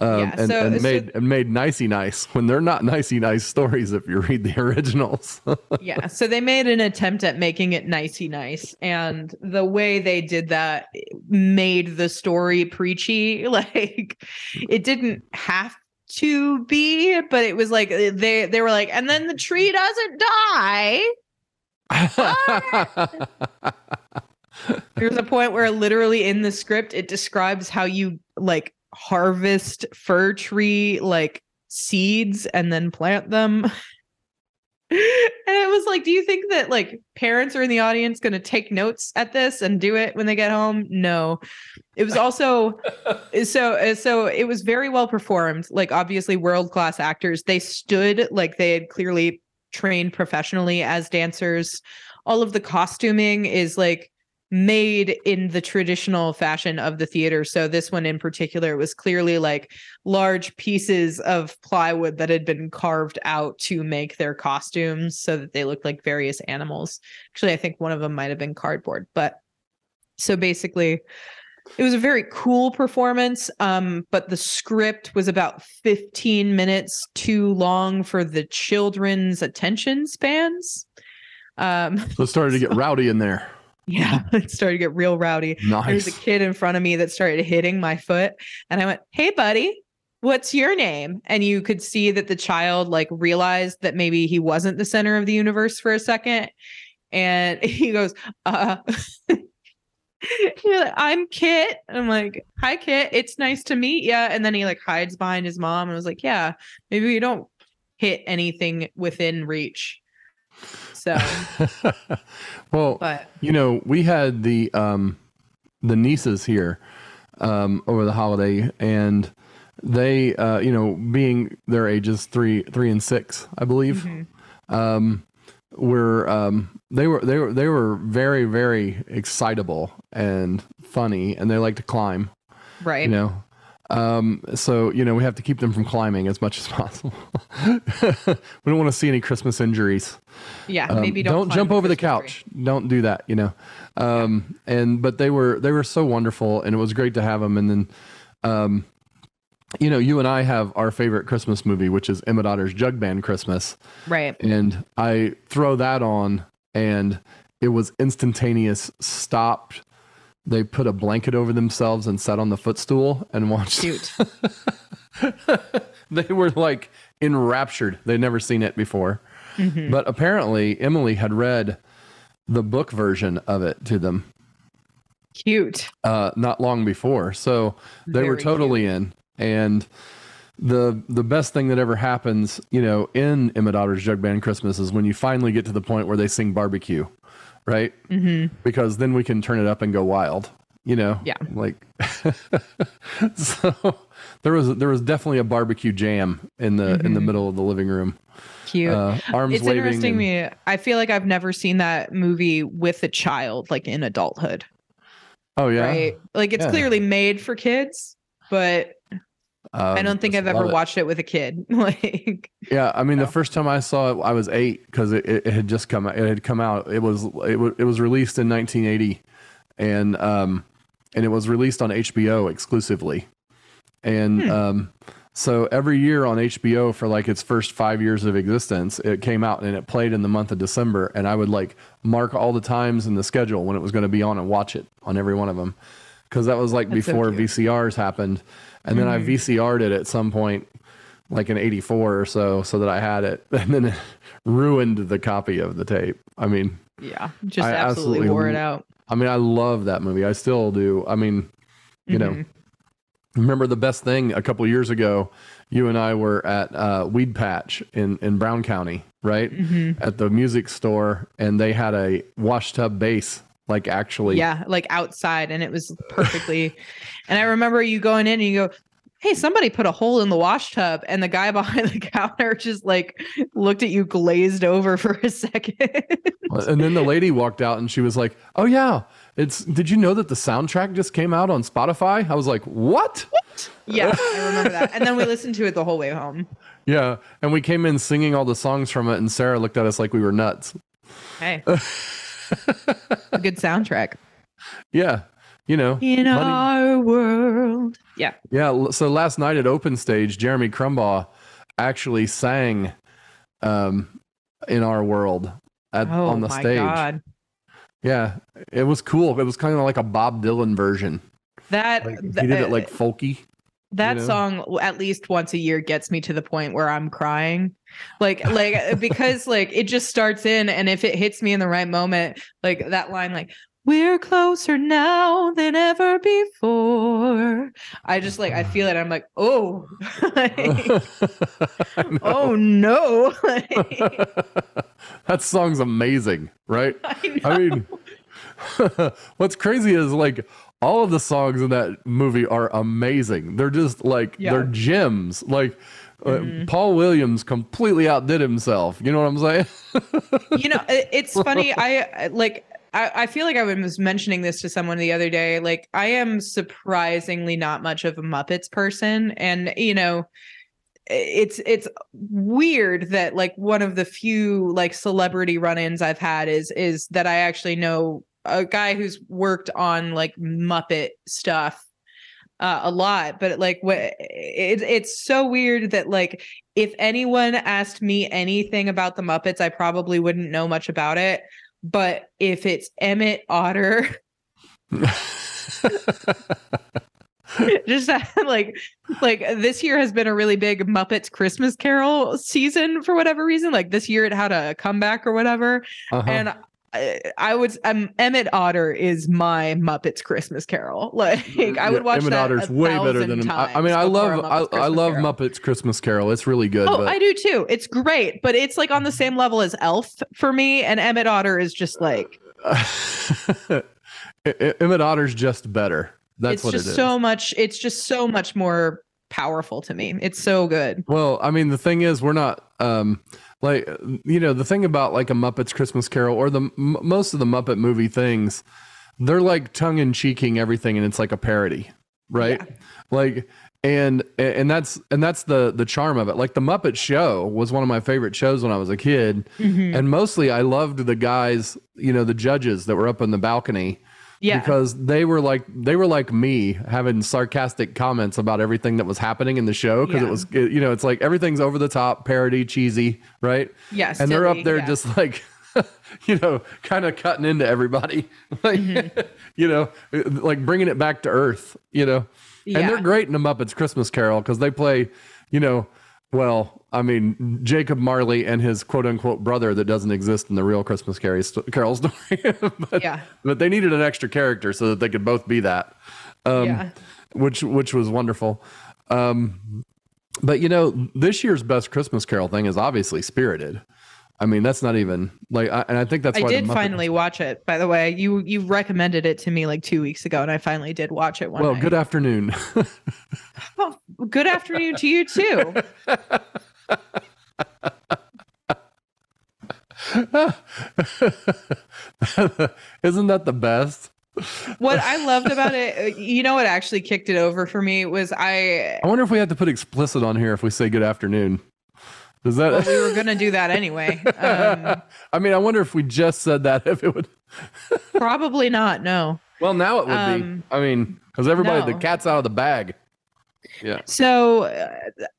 S4: um,
S3: Yeah,
S4: and,
S3: so-
S4: and
S3: so-
S4: made and made nicey nice when they're not nicey nice stories if you read the originals.
S3: yeah so they made an attempt at making it nicey nice and the way they did that made the story preachy like it didn't have to be but it was like uh, they they were like and then the tree doesn't die there's a point where literally in the script it describes how you like harvest fir tree like seeds and then plant them. And it was like do you think that like parents are in the audience going to take notes at this and do it when they get home? No. It was also so so it was very well performed like obviously world class actors. They stood like they had clearly trained professionally as dancers. All of the costuming is like made in the traditional fashion of the theater. So this one in particular was clearly like large pieces of plywood that had been carved out to make their costumes so that they looked like various animals. Actually, I think one of them might have been cardboard, but so basically it was a very cool performance um but the script was about 15 minutes too long for the children's attention spans Um,
S4: So it started to get rowdy in there.
S3: Yeah, it started to get real rowdy. There was a kid in front of me that started hitting my foot, and I went, "Hey, buddy." What's your name? And you could see that the child like realized that maybe he wasn't the center of the universe for a second. And he goes, uh like, I'm Kit. I'm like, hi Kit, it's nice to meet you. And then he like hides behind his mom and was like, Yeah, maybe we don't hit anything within reach. So
S4: well,
S3: but
S4: you know, we had the um the nieces here um over the holiday and they uh you know being their ages 3 3 and 6 I believe
S3: mhm.
S4: um were um they were they were they were very very excitable and funny and they like to climb
S3: right.
S4: you know um so you know we have to keep them from climbing as much as possible we don't want to see any christmas injuries
S3: yeah,
S4: um,
S3: maybe don't, climb
S4: jump over the
S3: Christmas tree.
S4: couch don't do that you know um and but they were they were so wonderful and it was great to have them and then um you know you and i have our favorite christmas movie which is emmet otter's jug band christmas
S3: Right.
S4: and I throw that on, and it was instantaneous. Stopped. They put a blanket over themselves and sat on the footstool and watched.
S3: Cute.
S4: they were like enraptured. They'd never seen it before,
S3: Mhm.
S4: but apparently Emily had read the book version of it to them
S3: Cute.
S4: uh, not long before, so they were
S3: Very
S4: totally in. And the the best thing that ever happens, you know, in Emmet Otter's Jug Band Christmas is when you finally get to the point where they sing barbecue, right?
S3: hmm
S4: Because then we can turn it up and go wild, you know.
S3: Yeah.
S4: Like, so there was there was definitely a barbecue jam in the in the
S3: Mhm.
S4: middle of the living room.
S3: Cute.
S4: Uh, arms
S3: it's
S4: waving.
S3: interesting
S4: and-
S3: me i feel like i've never seen that movie with a child like in adulthood
S4: oh yeah.
S3: right like it's
S4: Yeah.
S3: clearly made for kids but i
S4: Um,
S3: don't think i've ever
S4: it.
S3: watched it with a kid like
S4: Yeah, I mean,
S3: No.
S4: the first time I saw it, I was eight because it, it, had just come. It had come out. It was it was it was released in 1980, and um, and it was released on HBO exclusively, and
S3: Hmm.
S4: um, so every year on HBO for like its first five years of existence, it came out and it played in the month of December, and I would like mark all the times in the schedule when it was going to be on and watch it on every one of them, because that was like
S3: That's
S4: before
S3: cute.
S4: VCRs happened, and then I
S3: Mhm.
S4: VCR'd it at some point like in 84 or so so that i had it and then it ruined the copy of the tape i mean
S3: yeah just
S4: I
S3: absolutely,
S4: absolutely
S3: wore it out
S4: i mean i love that movie i still do i mean you know
S3: Mhm.
S4: remember the best thing a couple years ago you and i were at uh, weed patch in in brown county right
S3: Mhm.
S4: at the music store and they had a wash tub bass like actually
S3: yeah like outside and it was perfectly and i remember you going in and you go hey somebody put a hole in the wash tub and the guy behind the counter just like looked at you glazed over for a second
S4: and then the lady walked out and she was like oh yeah it's did you know that the soundtrack just came out on spotify i was like what
S3: Yeah, I remember that. And then we listened to it the whole way home.
S4: Yeah, and we came in singing all the songs from it, and Sarah looked at us like we were nuts.
S3: Hey. A good soundtrack.
S4: Yeah, you know.
S3: In
S4: money-
S3: our world. Yeah.
S4: Yeah, so last night at Open Stage, Jeremy Crumbaugh actually sang um, in our world at,
S3: Oh
S4: on the stage.
S3: Oh god.
S4: Yeah, it was cool. It was kind of like a Bob Dylan version.
S3: That
S4: Like, he did it
S3: uh,
S4: like folky.
S3: that
S4: you know?
S3: song at least once a year gets me to the point where I'm crying. Like like uh, because like it just starts in and if it hits me in the right moment, like that line like we're closer now than ever before. I just like I feel it. I'm like, oh, Like, oh no.
S4: That song's amazing, right?
S3: I.
S4: I mean, what's crazy is like all of the songs in that movie are amazing. They're just like
S3: Yeah.
S4: they're gems. Like
S3: Mhm.
S4: Paul Williams completely outdid himself. You know what I'm saying?
S3: you know it's funny i I- like I, I feel like i was mentioning this to someone the other day like i am surprisingly not much of a muppets person and you know it's it's weird that like one of the few like celebrity run-ins i've had is is that i actually know a guy who's worked on like muppet stuff uh, a lot, but like what it, it's so weird that like if anyone asked me anything about the Muppets, I probably wouldn't know much about it. But if it's Emmet Otter, just like like this year has been a really big Muppets Christmas Carol season for whatever reason. Like this year it had a comeback or whatever,
S4: Uh-huh.
S3: and I, I would um Emmet Otter is my Muppets Christmas Carol. Like I would
S4: Yeah,
S3: watch
S4: Emmet
S3: that
S4: Otter's way better than I, I mean I love I,
S3: Muppets
S4: I
S3: Christmas
S4: love
S3: Carol.
S4: Muppets Christmas Carol. It's really good.
S3: Oh,
S4: but
S3: I do too. It's great, but it's like on the same level as Elf for me, and Emmet Otter is just like
S4: Emmet Otter's just better. That's
S3: it's
S4: what
S3: just
S4: it is.
S3: so much. It's just so much more powerful to me. It's so good.
S4: Well, I mean, the thing is, we're not um like you know the thing about like a Muppets Christmas Carol or the m- most of the Muppet movie things, they're like tongue in cheeking everything, and it's like a parody, right? Like and and that's and that's the the charm of it. Like the Muppet Show was one of my favorite shows when I was a kid,
S3: Mm-hmm.
S4: and mostly I loved the guys, you know, the judges that were up on the balcony
S3: Yeah.
S4: because they were like they were like me having sarcastic comments about everything that was happening in the show because it was it- you know it's like everything's over the top parody cheesy right
S3: Yeah,
S4: and they're up there
S3: yeah.
S4: just like you know kind of cutting into everybody like
S3: Mm-hmm.
S4: you know like bringing it back to earth you know and they're
S3: Yeah.
S4: great in the muppets christmas carol because they play you know well i mean jacob marley and his quote unquote brother that doesn't exist in the real christmas carol story but,
S3: Yeah.
S4: but they needed an extra character so that they could both be that um,
S3: yeah.
S4: which which was wonderful um, but you know this year's best christmas carol thing is obviously spirited i mean that's not even like I, and i think that's
S3: I did
S4: Muppet-
S3: finally watch it. By the way, you you recommended it to me like two weeks ago, and I finally did watch it one
S4: well
S3: night.
S4: good afternoon
S3: Oh, good afternoon to you too.
S4: isn't that the best
S3: What I loved about it, uh, you know, what actually kicked it over for me was I.
S4: i wonder if we have to put explicit on here if we say good afternoon does that
S3: Well, we were gonna do that anyway. Um,
S4: i mean i wonder if we just said that if it would
S3: probably not. No.
S4: well now it would
S3: Um,
S4: be i mean because everybody the cat's out of the bag yeah
S3: So uh,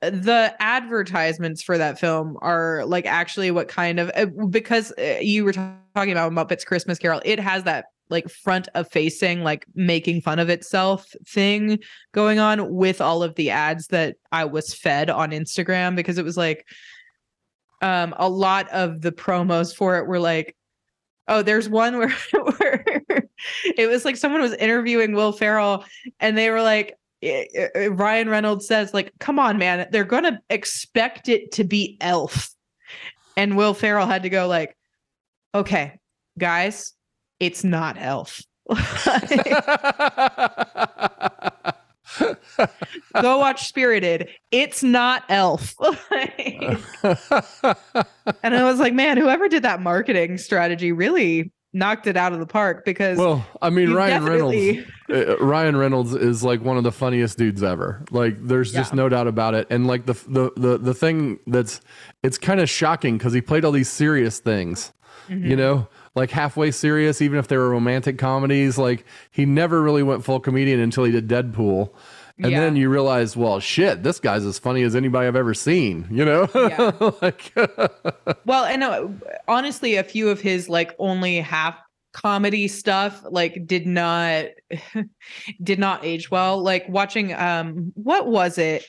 S3: the advertisements for that film are like actually what kind of uh, because uh, you were ta- talking about Muppets Christmas Carol, it has that like front of facing like making fun of itself thing going on with all of the ads that I was fed on Instagram because it was like um a lot of the promos for it were like oh there's one where where it was like someone was interviewing Will Ferrell and they were like eh, eh, Ryan Reynolds says like come on man they're going to expect it to be elf. And Will Ferrell had to go like okay guys it's not elf go watch spirited it's not elf and i was like man whoever did that marketing strategy really knocked it out of the park because
S4: well i mean ryan
S3: definitely-
S4: reynolds uh, Ryan Reynolds is like one of the funniest dudes ever. Like there's just no doubt about it. And like the the the the thing that's it's kind of shocking cuz he played all these serious things.
S3: Mm-hmm.
S4: You know, like halfway serious even if they were romantic comedies, like he never really went full comedian until he did Deadpool. And
S3: Yeah.
S4: then you realize, well, shit, this guy's as funny as anybody I've ever seen, you know?
S3: Yeah.
S4: like
S3: Well, and uh, honestly, a few of his like only half comedy stuff like did not did not age well. Like watching um what was it?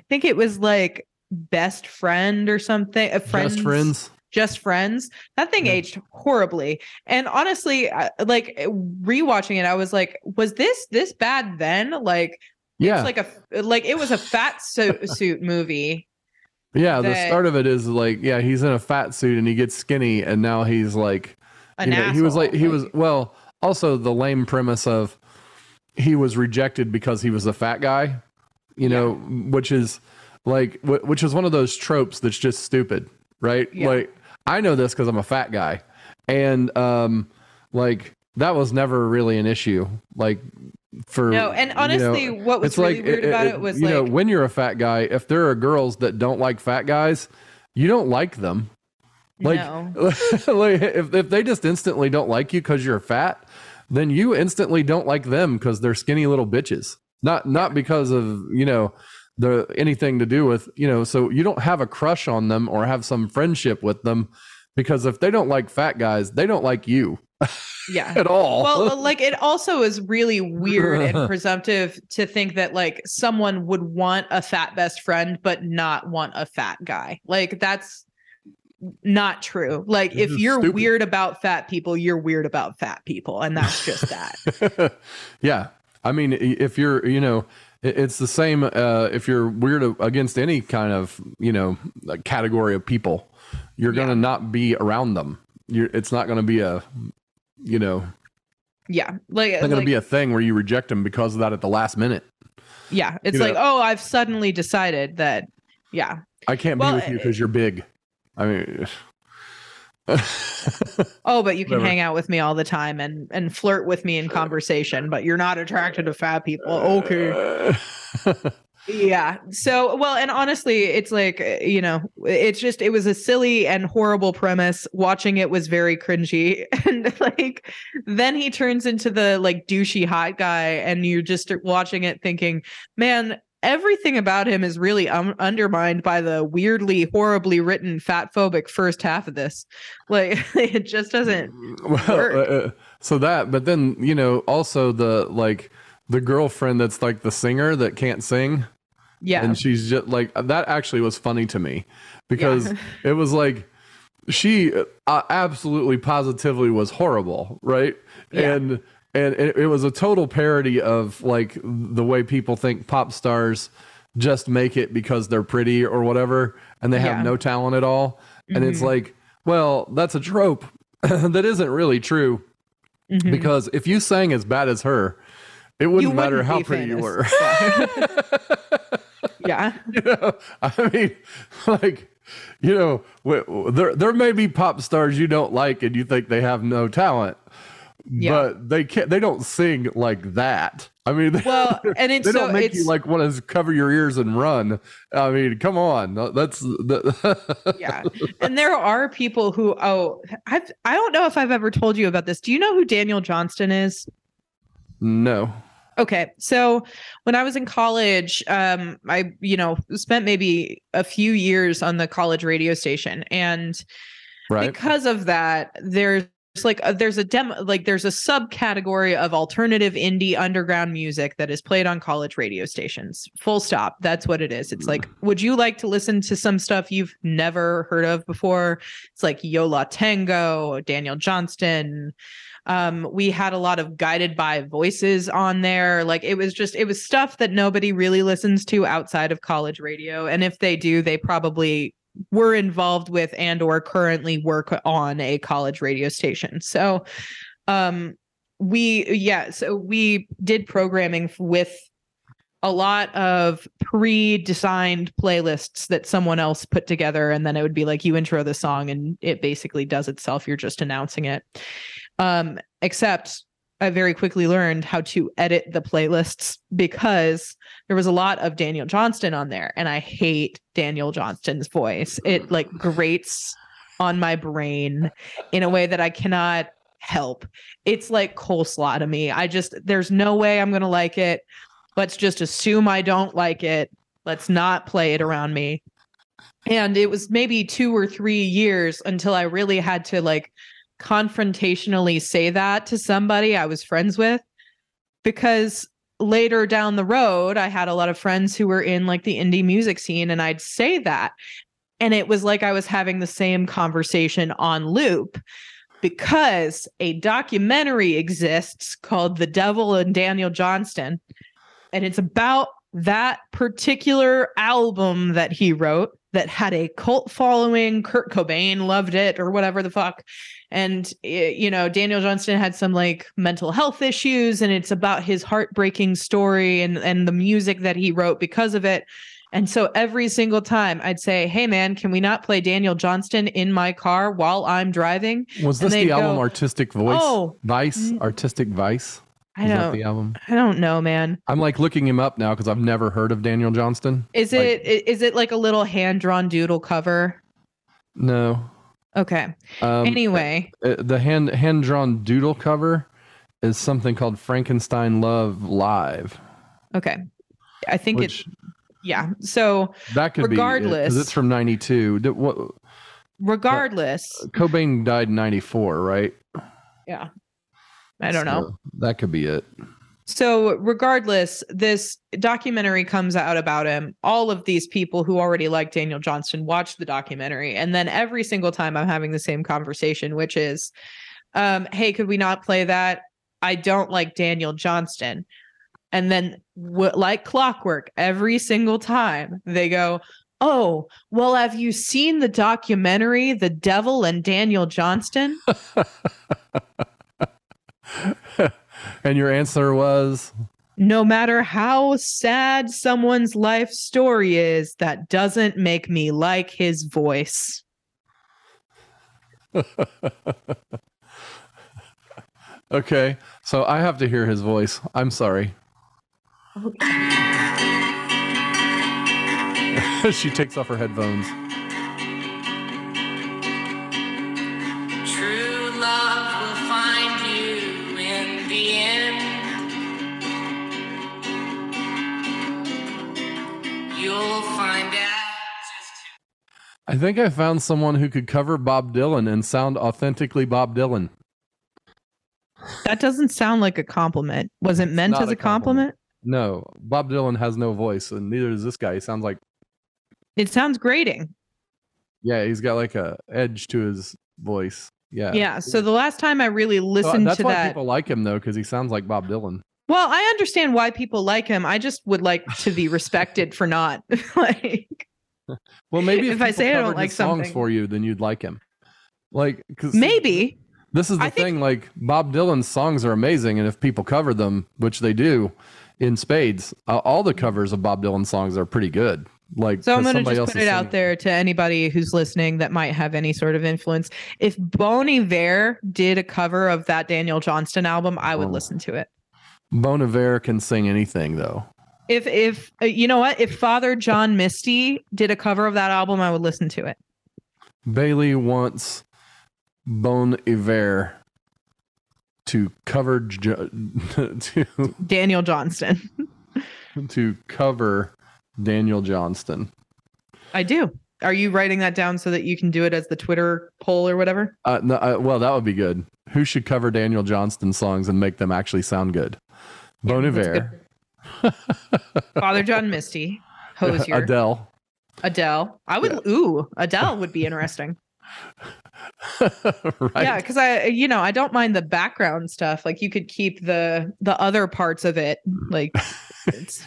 S3: I think it was like Best Friend or something. A friends,
S4: best friends.
S3: Just Friends. That thing
S4: Yeah.
S3: aged horribly. And honestly, I- like eh, rewatching it, I was like, was this this bad then? Like
S4: Yeah.
S3: it's like a like it was a fat suit suit movie.
S4: yeah, the start of it is like, yeah, he's in a fat suit and he gets skinny and now he's like
S3: An
S4: you know, he was like he was well also the lame premise of he was rejected because he was a fat guy you know which is like which is one of those tropes that's just stupid right
S3: Yeah.
S4: like i know this because i'm a fat guy and um like that was never really an issue like for
S3: No, and
S4: you know,
S3: honestly, what was really
S4: like
S3: weird about it, was
S4: you
S3: like
S4: know when you're a fat guy if there are girls that don't like fat guys you don't like them like,
S3: no.
S4: like if, if they just instantly don't like you because you're fat, then you instantly don't like them because they're skinny little bitches. not not because of you know the anything to do with you know so you don't have a crush on them or have some friendship with them because if they don't like fat guys they don't like you
S3: Yeah.
S4: at all.
S3: Well uh, like it also is really weird and presumptive to think that like someone would want a fat best friend but not want a fat guy. Like that's not true. Like
S4: This
S3: if you're
S4: stupid.
S3: weird about fat people you're weird about fat people and that's just that.
S4: Yeah. I mean if you're you know it's the same uh if you're weird against any kind of you know category of people you're gonna not be around them. You're it's not gonna be a you know
S3: yeah like,
S4: it's not gonna
S3: like
S4: be a thing where you reject them because of that at the last minute.
S3: Yeah it's
S4: you
S3: like
S4: know-
S3: oh i've suddenly decided that yeah.
S4: I can't
S3: Well,
S4: be with you because you're big. I mean
S3: oh but you can hang out with me all the time and and flirt with me in conversation but you're not attracted to fat people okay Yeah. So, well, and honestly, it's like, uh, you know, it's just, it was a silly and horrible premise. Watching it was very cringy. And like, then he turns into the like douchey hot guy, and you're just watching it thinking, man, everything about him is really um, undermined by the weirdly, horribly written fat phobic first half of this. Like, it just doesn't.
S4: well,
S3: work.
S4: uh, uh, so that but then you know also the like the girlfriend that's like the singer that can't sing
S3: Yeah.
S4: and she's just like that actually was funny to me because
S3: Yeah.
S4: it was like she uh, absolutely positively was horrible right
S3: Yeah.
S4: and and it, it was a total parody of like the way people think pop stars just make it because they're pretty or whatever and they have
S3: Yeah.
S4: no talent at all and it's
S3: Mhm.
S4: like well that's a trope that isn't really true
S3: Mhm.
S4: because if you sang as bad as her it wouldn't matter
S3: wouldn't
S4: how
S3: be
S4: pretty you were
S3: yeah.
S4: you know, I mean, like, you know, w- there there may be pop stars you don't like and you think they have no talent,
S3: Yeah.
S4: but they can't. They don't sing like that. I mean,
S3: Well, and it's
S4: they don't make
S3: it's
S4: you like want to cover your ears and run. I mean, come on, that's the,
S3: yeah and there are people who oh I've, i don't know if i've ever told you about this do you know who daniel johnston is
S4: no.
S3: okay so when i was in college um i you know spent maybe a few years on the college radio station and
S4: Right.
S3: because of that there's like a, there's a demo like there's a subcategory of alternative indie underground music that is played on college radio stations. Full stop. That's what it is. It's like would you like to listen to some stuff you've never heard of before? It's like yo la tengo daniel johnston. Um we had a lot of guided by voices on there. Like it was just it was stuff that nobody really listens to outside of college radio. And if they do they probably were involved with and or currently work on a college radio station. So um we yeah so we did programming with a lot of pre-designed playlists that someone else put together and then it would be like you intro the song and it basically does itself. You're just announcing it. Um except i very quickly learned how to edit the playlists because there was a lot of daniel johnston on there and i hate daniel johnston's voice. It like grates on my brain in a way that i cannot help. It's like coleslaw to me. I just there's no way i'm gonna like it. Let's just assume i don't like it. Let's not play it around me. And it was maybe two or three years until i really had to like confrontationally say that to somebody i was friends with because later down the road i had a lot of friends who were in like the indie music scene and i'd say that. And it was like i was having the same conversation on loop because a documentary exists called the devil and daniel johnston and it's about that particular album that he wrote that had a cult following kurt cobain loved it or whatever the fuck and you know daniel johnston had some like mental health issues and it's about his heartbreaking story and and the music that he wrote because of it and so every single time i'd say hey man can we not play daniel johnston in my car while i'm driving
S4: Was this the album
S3: go,
S4: Artistic Voice?
S3: "Oh,
S4: Vice, Artistic Vice.
S3: I don't
S4: the album?
S3: i don't know man
S4: I'm like looking him up now because I've never heard of Daniel Johnston.
S3: is
S4: Like-
S3: it i- is it like a little hand drawn doodle cover
S4: No.
S3: okay
S4: Um,
S3: anyway
S4: uh, the hand hand drawn doodle cover is something called Frankenstein Love Live.
S3: Okay. I think
S4: Which
S3: it. Yeah. So
S4: that could be.
S3: regardless-
S4: be because it's from '92. What
S3: regardless,
S4: Cobain died in '94, right?
S3: yeah. I don't know.
S4: That could be it.
S3: So, regardless, this documentary comes out about him. All of these people who already like Daniel Johnston watch the documentary. And then every single time I'm having the same conversation, which is, um, hey, could we not play that? I don't like Daniel Johnston. And then, w- like clockwork, every single time they go, Oh, well, have you seen the documentary, The Devil and Daniel Johnston?
S4: and your answer was
S3: no matter how sad someone's life story is, that doesn't make me like his voice.
S4: okay. So I have to hear his voice. I'm sorry. she takes off her headphones. I think I found someone who could cover Bob Dylan and sound authentically Bob Dylan.
S3: That doesn't sound like a compliment. Was it meant as
S4: a
S3: a compliment?
S4: No, Bob Dylan has no voice, and neither does this guy. He sounds like
S3: It sounds grating.
S4: yeah, he's got like a edge to his voice. Yeah,
S3: Yeah. So the last time I really
S4: So
S3: listened
S4: that's
S3: to
S4: why
S3: that,
S4: people like him though, because he sounds like Bob Dylan.
S3: well, I understand why people like him. I just would like to be respected for not like
S4: Well, maybe if,
S3: If I say I don't like
S4: songs
S3: something-
S4: for you, then you'd like him. Like, because
S3: maybe.
S4: this is the
S3: I think-
S4: thing. Like, Bob Dylan's songs are amazing, and if people cover them, which they do in spades, uh, all the covers of Bob Dylan songs are pretty good. Like,
S3: So I'm going to just put it out there to anybody who's listening that might have any sort of influence. If Bon Iver did a cover of that Daniel Johnston album, I would
S4: Oh.
S3: listen to it.
S4: Bon Iver can sing anything, though.
S3: If if uh, you know what, if Father John Misty did a cover of that album, I would listen to it.
S4: Bailey wants Bon Iver to cover jo- to
S3: Daniel Johnston.
S4: to cover Daniel Johnston.
S3: I do. Are you writing that down so that you can do it as the Twitter poll or whatever?
S4: Uh, no, uh, well, that would be good. Who should cover Daniel Johnston songs and make them actually sound good? Bon Iver,
S3: Father John Misty, Hozier,
S4: Adele.
S3: Adele. I would. Ooh, Adele would be interesting.
S4: right?
S3: Yeah, because I, you know, I don't mind the background stuff. Like you could keep the the other parts of it. Like, it's,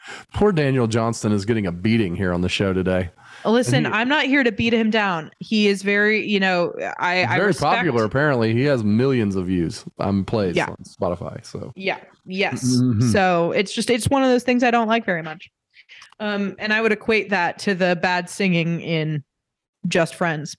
S4: Poor Daniel Johnston is getting a beating here on the show today.
S3: Listen,
S4: he-
S3: I'm not here to beat him down. He is very, you know, I
S4: He's
S3: I
S4: very
S3: respect,
S4: popular. Apparently, he has millions of views. Um, plays
S3: Yeah.
S4: on Spotify. So
S3: Yeah. Yes.
S4: Mhm.
S3: So it's just it's one of those things I don't like very much. Um, and I would equate that to the bad singing in Just Friends.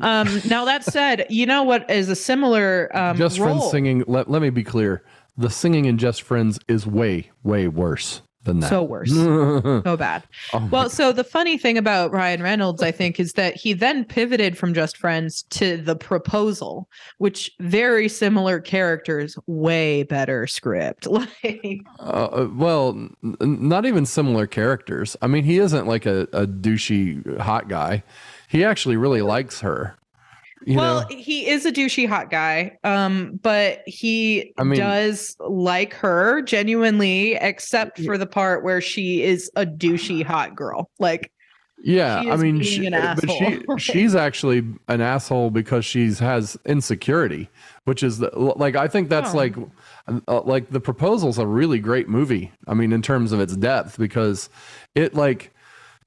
S3: Um, now that said, you know what is a similar um,
S4: Just
S3: role?
S4: Friends singing. Let, let me be clear. The singing in Just Friends is way, way worse than that.
S3: So worse.
S4: oh,
S3: so bad.
S4: my
S3: Well, so the funny thing about Ryan Reynolds, I think, is that he then pivoted from Just Friends to The Proposal, which very similar characters, way better script. Like,
S4: Uh, well, n- n- not even similar characters. I mean, he isn't like a, a douchey hot guy. He actually really likes her. You
S3: well,
S4: know,
S3: he is a douchey hot guy, um, but he
S4: I mean-
S3: does like her genuinely, except for the part where she is a douchey hot girl. Like,
S4: yeah. I mean, she, but she she's actually an asshole because she's has insecurity, which is the, like I think that's
S3: Oh.
S4: like uh, like the proposal's a really great movie. I mean, in terms of its depth, because it like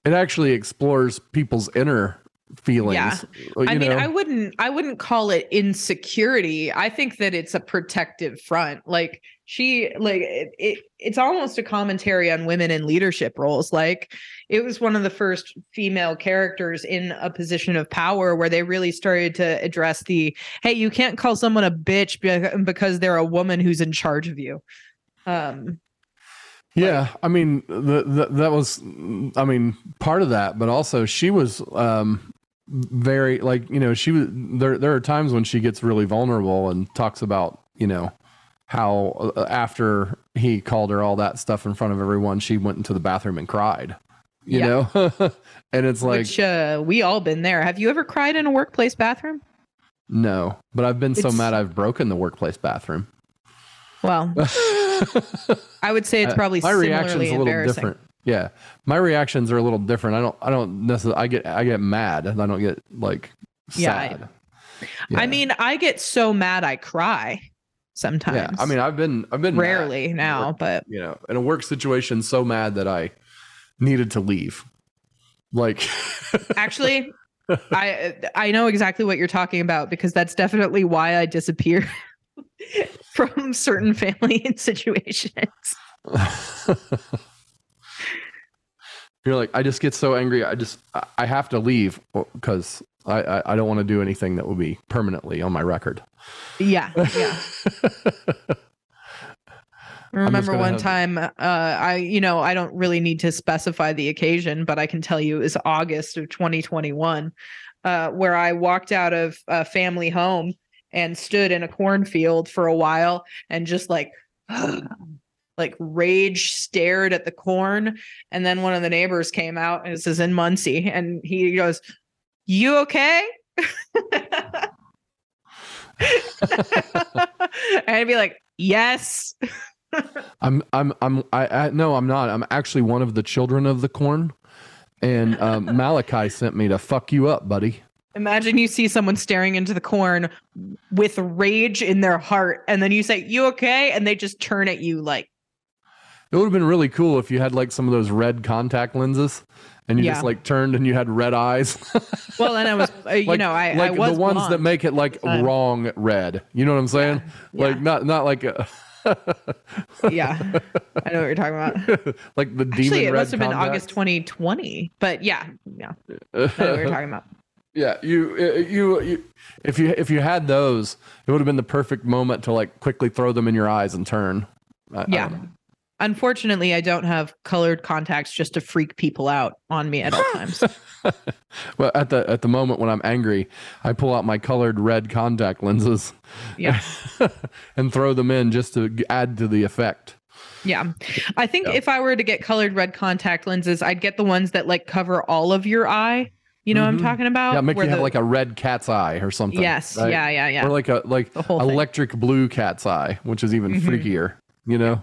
S4: it actually explores people's inner feelings.
S3: Yeah.
S4: you
S3: I mean,
S4: know?
S3: I wouldn't, I wouldn't call it insecurity. I think that it's a protective front. Like she, like it, it, it's almost a commentary on women in leadership roles. Like it was one of the first female characters in a position of power where they really started to address the, hey, you can't call someone a bitch because they're a woman who's in charge of you. Um,
S4: Yeah, I mean, the, the that was, I mean, part of that, but also she was um, very like you know she was there. There are times when she gets really vulnerable and talks about you know how uh, after he called her all that stuff in front of everyone, she went into the bathroom and cried. You
S3: Yeah.
S4: know, and it's like
S3: Which uh, we all been there. Have you ever cried in a workplace bathroom?
S4: no, but I've been so mad I've broken the workplace bathroom.
S3: Well, I would say it's probably
S4: Uh, my reaction's a little different. Yeah, my reactions are a little different. I don't. I don't necessarily. I get. I get mad. and I don't get like sad.
S3: Yeah, I-
S4: sad.
S3: I mean, I get so mad I cry sometimes.
S4: yeah. I mean, I've been. I've been
S3: rarely now, but
S4: you know, in a work situation, so mad that I needed to leave. Like,
S3: actually I I know exactly what you're talking about because that's definitely why I disappear from certain family situations.
S4: You're like, I just get so angry. I just, I- have to leave because I, I, don't want to do anything that will be permanently on my record.
S3: Yeah, yeah. I remember one time uh I you know I don't really need to specify the occasion but I can tell you it was August of 2021 uh where I walked out of a family home and stood in a cornfield for a while and just like like rage stared at the corn and then one of the neighbors came out and this is in Muncie and he goes you okay and I'd be like yes
S4: I'm I'm I'm I, I no I'm not. I'm actually one of the children of the corn, and um, Malachi sent me to fuck you up, buddy.
S3: Imagine you see someone staring into the corn with rage in their heart, and then you say, You okay? And they just turn at you like,
S4: It would have been really cool if you had like some of those red contact lenses, and you
S3: Yeah.
S4: just like turned and you had red eyes.
S3: Well, and I was, uh, you
S4: like,
S3: know, I,
S4: like
S3: I was
S4: the ones that make it like wrong red. You know what I'm saying? Like
S3: yeah.
S4: not not like a,
S3: yeah, I know what you're talking about.
S4: like the demon
S3: Actually, it must have been August 2020, but yeah, yeah, I know what you're talking about.
S4: Yeah, you, uh, you, you, if you, if you had those, it would have been the perfect moment to like quickly throw them in your eyes and turn. I- I
S3: Yeah.
S4: know.
S3: Unfortunately, I don't have colored contacts just to freak people out on me at all times.
S4: Well, at the at the moment when I'm angry, I pull out my colored red contact lenses
S3: Yeah.
S4: and throw them in just to add to the effect.
S3: Yeah. I think if I were to get colored red contact lenses, I'd get the ones that like cover all of your eye. You know what I'm
S4: Mhm.
S3: talking about?
S4: yeah, make
S3: Where
S4: you have like a red cat's eye or something.
S3: Yes.
S4: right?
S3: Yeah, yeah, yeah.
S4: Or like a like
S3: The whole thing.
S4: electric blue cat's eye, which is even
S3: Mhm.
S4: freakier. You know.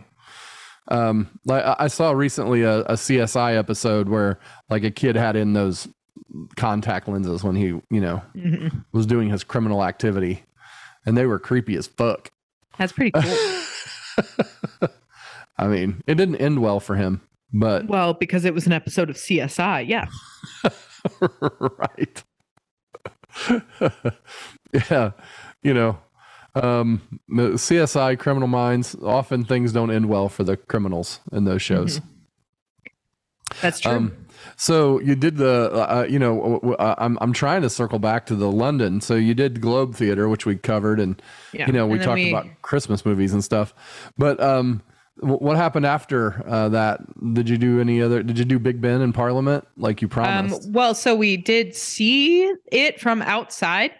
S4: Um, like I saw recently a, a CSI episode where like a kid had in those contact lenses when he, you know,
S3: Mhm.
S4: was doing his criminal activity, and they were creepy as fuck.
S3: That's pretty cool.
S4: I mean, it didn't end well for him, but
S3: well, because it was an episode of CSI. Yeah.
S4: right. yeah, you know, um, CSI Criminal Minds. Often things don't end well for the criminals in those shows.
S3: That's true.
S4: Um, so you did the, uh, you know, uh, I'm I'm trying to circle back to the London. So you did Globe Theater, which we covered, and
S3: yeah.
S4: you know we talked about Christmas movies and stuff. But um, what happened after uh, that? Did you do any other? Did you do Big Ben in Parliament like you
S3: Um,
S4: promised?
S3: well, so we did see it from outside.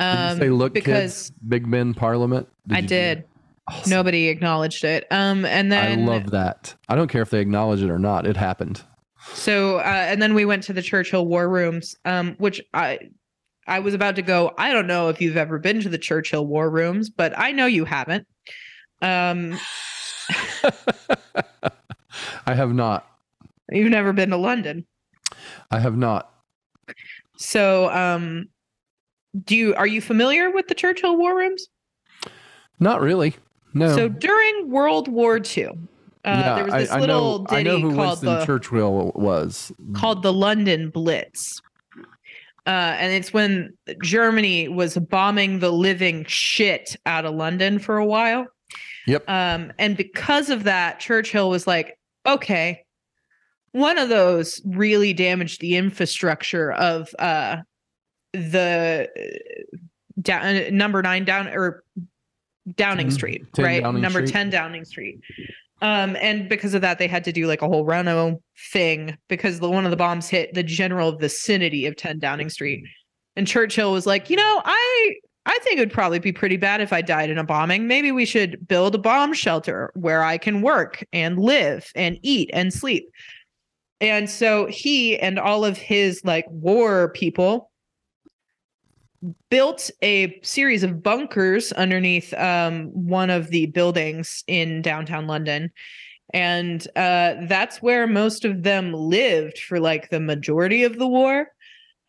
S4: Did
S3: Um,
S4: you say look,
S3: because
S4: kids, Big Ben Parliament?
S3: I did.
S4: Awesome.
S3: Nobody acknowledged it. Um, and then I
S4: love that. I don't care if they acknowledge it or not. It happened.
S3: So, uh, and then we went to the Churchill War Rooms, um, which I, I was about to go. I don't know if you've ever been to the Churchill War Rooms, but I know you haven't. Um,
S4: I have not.
S3: you've never been to London,
S4: I have not.
S3: so um, do you? Are you familiar with the Churchill War Rooms?
S4: Not really. No.
S3: So during World War II, uh,
S4: yeah,
S3: there was this
S4: I,
S3: little
S4: know. I know who
S3: called
S4: Winston
S3: the
S4: Churchill was.
S3: called the London Blitz. Uh, and it's when Germany was bombing the living shit out of London for a while.
S4: Yep.
S3: Um, and because of that, Churchill was like, okay, one of those really damaged the infrastructure of uh, the uh, down, number nine down or Downing
S4: 10
S3: Street,
S4: 10
S3: right?
S4: Downing
S3: number
S4: Street.
S3: 10 Downing Street. Um, and because of that, they had to do like a whole Reno thing because the one of the bombs hit the general vicinity of 10 Downing Street. And Churchill was like, you know, I I think it would probably be pretty bad if I died in a bombing. Maybe we should build a bomb shelter where I can work and live and eat and sleep. And so he and all of his like war people built a series of bunkers underneath um, one of the buildings in downtown London. And uh, that's where most of them lived for like the majority of the war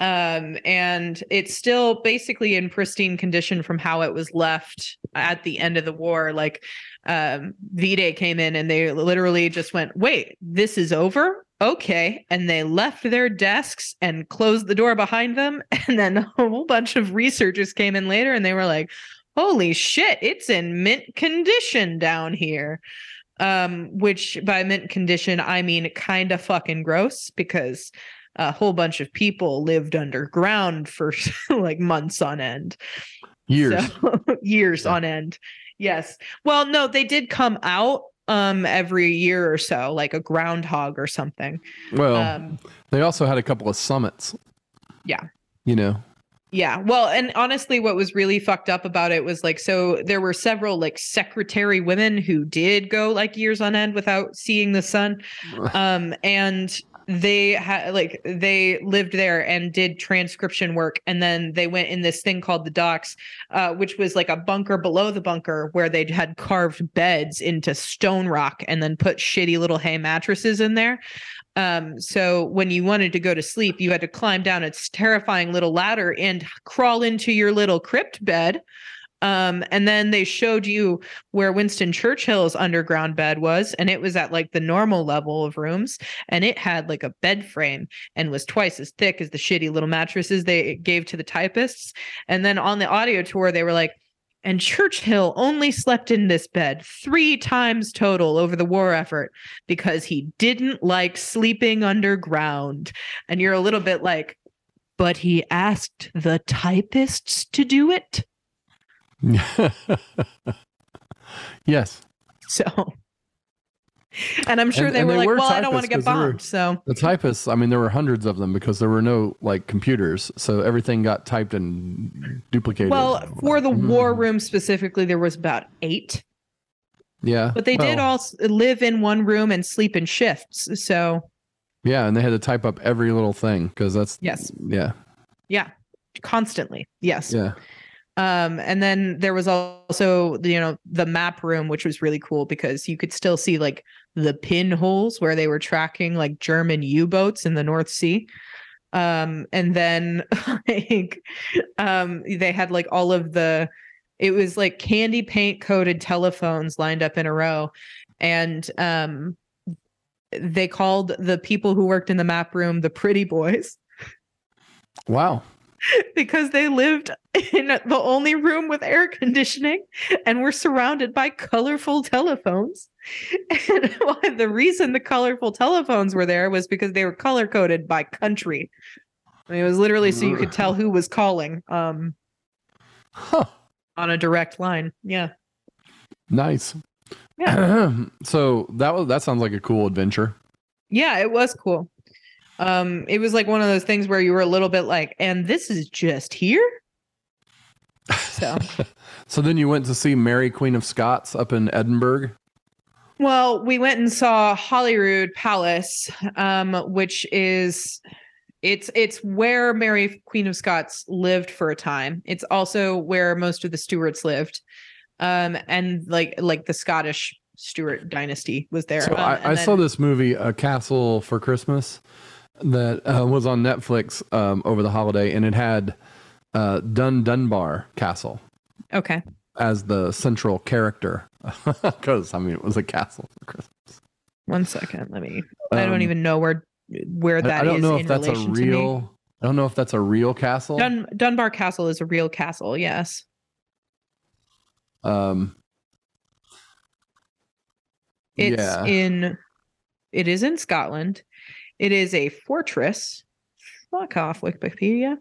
S3: um, and it's still basically in pristine condition from how it was left at the end of the war. Like um, V-Day came in and they literally just went, "Wait, this is over." Okay, and they left their desks and closed the door behind them. And then a whole bunch of researchers came in later, and they were like, "Holy shit, it's in mint condition down here." Um, which by mint condition I mean kind of fucking gross because a whole bunch of people lived underground for like months on end.
S4: Years.
S3: So, years on end. Yes. Well, no, they did come out um every year or so, like a groundhog or something.
S4: Well,
S3: Um
S4: they also had a couple of summits.
S3: Yeah.
S4: You know.
S3: Yeah. Well, and honestly, what was really fucked up about it was like, so there were several like secretary women who did go like years on end without seeing the sun. Um, and they had like they lived there and did transcription work and then they went in this thing called the docks uh, which was like a bunker below the bunker where they had carved beds into stone rock and then put shitty little hay mattresses in there. Um, so when you wanted to go to sleep you had to climb down its terrifying little ladder and crawl into your little crypt bed um, and then they showed you where Winston Churchill's underground bed was, and it was at like the normal level of rooms, and it had like a bed frame and was twice as thick as the shitty little mattresses they gave to the typists. And then on the audio tour, they were like, and Churchill only slept in this bed three times total over the war effort because he didn't like sleeping underground. And you're a little bit like, but he asked the typists to do it.
S4: yes.
S3: So, and I'm sure
S4: And-
S3: they
S4: and
S3: were
S4: they
S3: like,
S4: were
S3: well, I don't want to get
S4: they were-
S3: bombed. So,
S4: The typists, I mean, there were hundreds of them because there were no like computers. So everything got typed and duplicated.
S3: well, for the war
S4: Mhm.
S3: room specifically, there was about eight,
S4: Yeah.
S3: but they did all live in one room and sleep in shifts. So,
S4: Yeah. And they had to type up every little thing because that's,
S3: yes,
S4: yeah.
S3: yeah, constantly. Yes.
S4: Yeah.
S3: Um, and then there was also, you know, the map room, which was really cool because you could still see like the pinholes where they were tracking like German U-boats in the North Sea. Um, and then like um they had like all of the it was like candy paint coated telephones lined up in a row. And um they called the people who worked in the map room the pretty boys
S4: Wow.
S3: because they lived in the only room with air conditioning and were surrounded by colorful telephones. And the reason the colorful telephones were there was because they were color coded by country. I mean, it was literally so you could tell who was calling um,
S4: Huh.
S3: on a direct line. Yeah.
S4: Nice.
S3: Yeah.
S4: so that was, that sounds like a cool adventure.
S3: Yeah, it was cool. Um, it was like one of those things where you were a little bit like, and this is just here. So
S4: So then you went to see Mary Queen of Scots up in Edinburgh.
S3: Well, we went and saw Holyrood Palace, um, which is it's it's where Mary Queen of Scots lived for a time. It's also where most of the Stuarts lived, um, and like like the Scottish Stuart dynasty was there.
S4: So
S3: Um,
S4: I, I
S3: then-
S4: saw this movie, A Castle for Christmas, that uh, was on Netflix um, over the holiday, and it had uh, Dun Dunbar Castle
S3: Okay,
S4: as the central character. Because I mean, it was a castle for Christmas.
S3: one second. Let me. I don't
S4: Um,
S3: even know where where
S4: I-
S3: that
S4: I don't
S3: is
S4: know
S3: in
S4: if that's a
S3: relation to me.
S4: real. I don't know if that's a real castle.
S3: Dun- Dunbar Castle is a real castle. Yes.
S4: um,
S3: It's
S4: yeah.
S3: in it is in Scotland. It is a fortress. Fuck off, Wikipedia.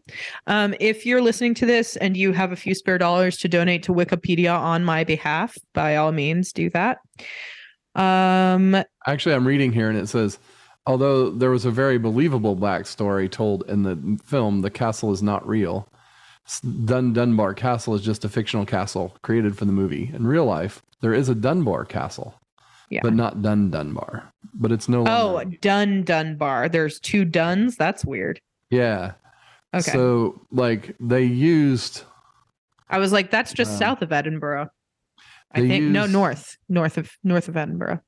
S3: Um, if you're listening to this and you have a few spare dollars to donate to Wikipedia on my behalf, by all means do that. Um,
S4: Actually, I'm reading here, and it says, although there was a very believable backstory told in the film, the castle is not real. Dun Dunbar Castle is just a fictional castle created for the movie. In real life, there is a Dunbar Castle,
S3: Yeah.
S4: but not Dun Dunbar. But it's no
S3: Oh. Dun Dunbar. There's two Duns. That's weird.
S4: yeah.
S3: Okay.
S4: So like they used
S3: I was like, that's just
S4: Um,
S3: south of Edinburgh. I think no north, north of north of Edinburgh.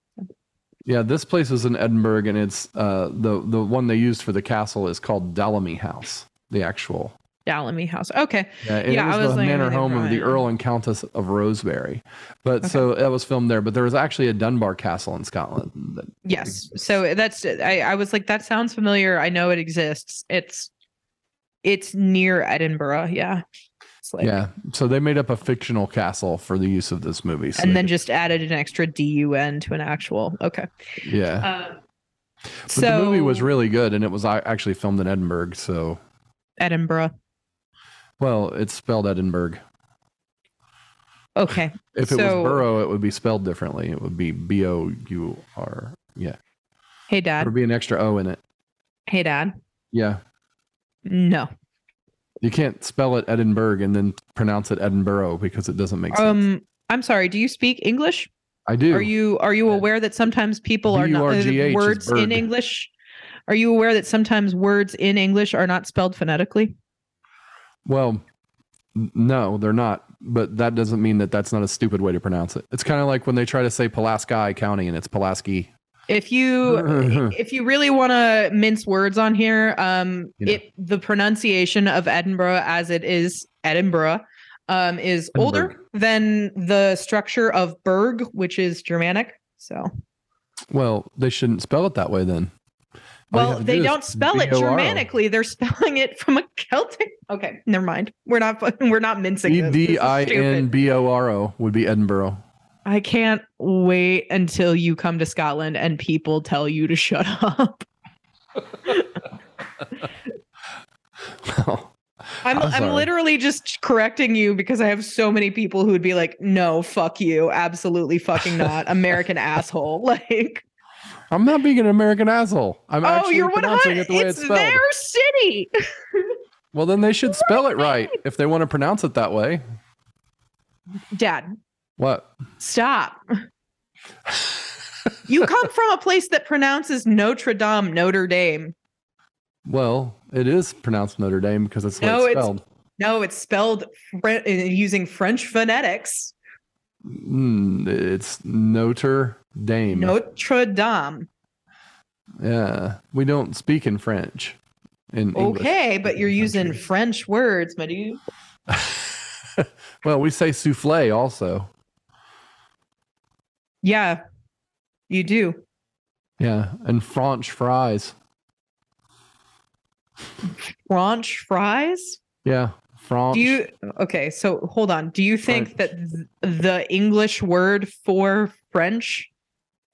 S4: yeah this place is in Edinburgh and it's uh the the one they used for the castle is called Dalmeny House. The actual
S3: Dalmeny House. Okay.
S4: Yeah,
S3: Yeah, I
S4: it was,
S3: was
S4: the manor home of the Earl and Countess of Rosebery. But
S3: Okay.
S4: so that was filmed there. But there was actually a Dunbar Castle in Scotland. That,
S3: Yes. So that's I, I was like, that sounds familiar. I know it exists. It's it's near Edinburgh. Yeah. Like
S4: yeah. So they made up a fictional castle for the use of this movie. So
S3: and then just added an extra DUN to an actual. Okay.
S4: yeah.
S3: Um,
S4: But
S3: so
S4: the movie was really good, and it was actually filmed in Edinburgh. So
S3: Edinburgh.
S4: Well, it's spelled Edinburgh.
S3: Okay.
S4: If it
S3: So-
S4: was borough, it would be spelled differently. It would be B O U R. Yeah,
S3: Hey Dad.
S4: There would be an extra O in it.
S3: Hey dad.
S4: Yeah.
S3: No.
S4: You can't spell it Edinburgh and then pronounce it Edinburgh because it doesn't make sense.
S3: Um I'm sorry, do you speak English?
S4: I do.
S3: Are you are you aware that sometimes people are not uh, words in English? Are you aware that sometimes words in English are not spelled phonetically?
S4: Well, no, they're not. But that doesn't mean that that's not a stupid way to pronounce it. It's kind of like when they try to say Pulaski County and it's Pulaski.
S3: If you if you really want to mince words on here, um,
S4: You know.
S3: it the pronunciation of Edinburgh as it is Edinburgh, um, is older than the structure of Berg, which is Germanic. So,
S4: Well, they shouldn't spell it that way then.
S3: Well, they
S4: do
S3: don't spell it Germanically; they're spelling it from a Celtic. Okay, never mind. We're not we're not mincing.
S4: E
S3: this. This is
S4: D I N. B O R O would be Edinburgh.
S3: I can't wait until you come to Scotland and people tell you to shut up. I'm,
S4: I'm
S3: I'm, literally just correcting you because I have so many people who would be like, no, fuck you. Absolutely fucking not. American asshole. Like,
S4: I'm not being an American asshole. I'm
S3: oh,
S4: actually
S3: you're
S4: pronouncing
S3: 100.
S4: it the way
S3: It's
S4: it's spelled.
S3: their city.
S4: Well, then they should spell it right if they want to pronounce it that way.
S3: Dad,
S4: What?
S3: stop. you come from a place that pronounces Notre Dame, Notre Dame.
S4: Well, it is pronounced Notre Dame because it's
S3: No,
S4: it's
S3: it's-
S4: spelled.
S3: No, it's spelled uh, using French phonetics.
S4: Mm, it's Notre Dame.
S3: Notre Dame.
S4: Yeah, we don't speak in French. In English.
S3: Okay, but you're using. French words, my dude.
S4: well, we say souffle also.
S3: Yeah, you do.
S4: Yeah, and French fries.
S3: French fries?
S4: Yeah, French.
S3: Do you okay? So hold on. Do you think that th- the English word for French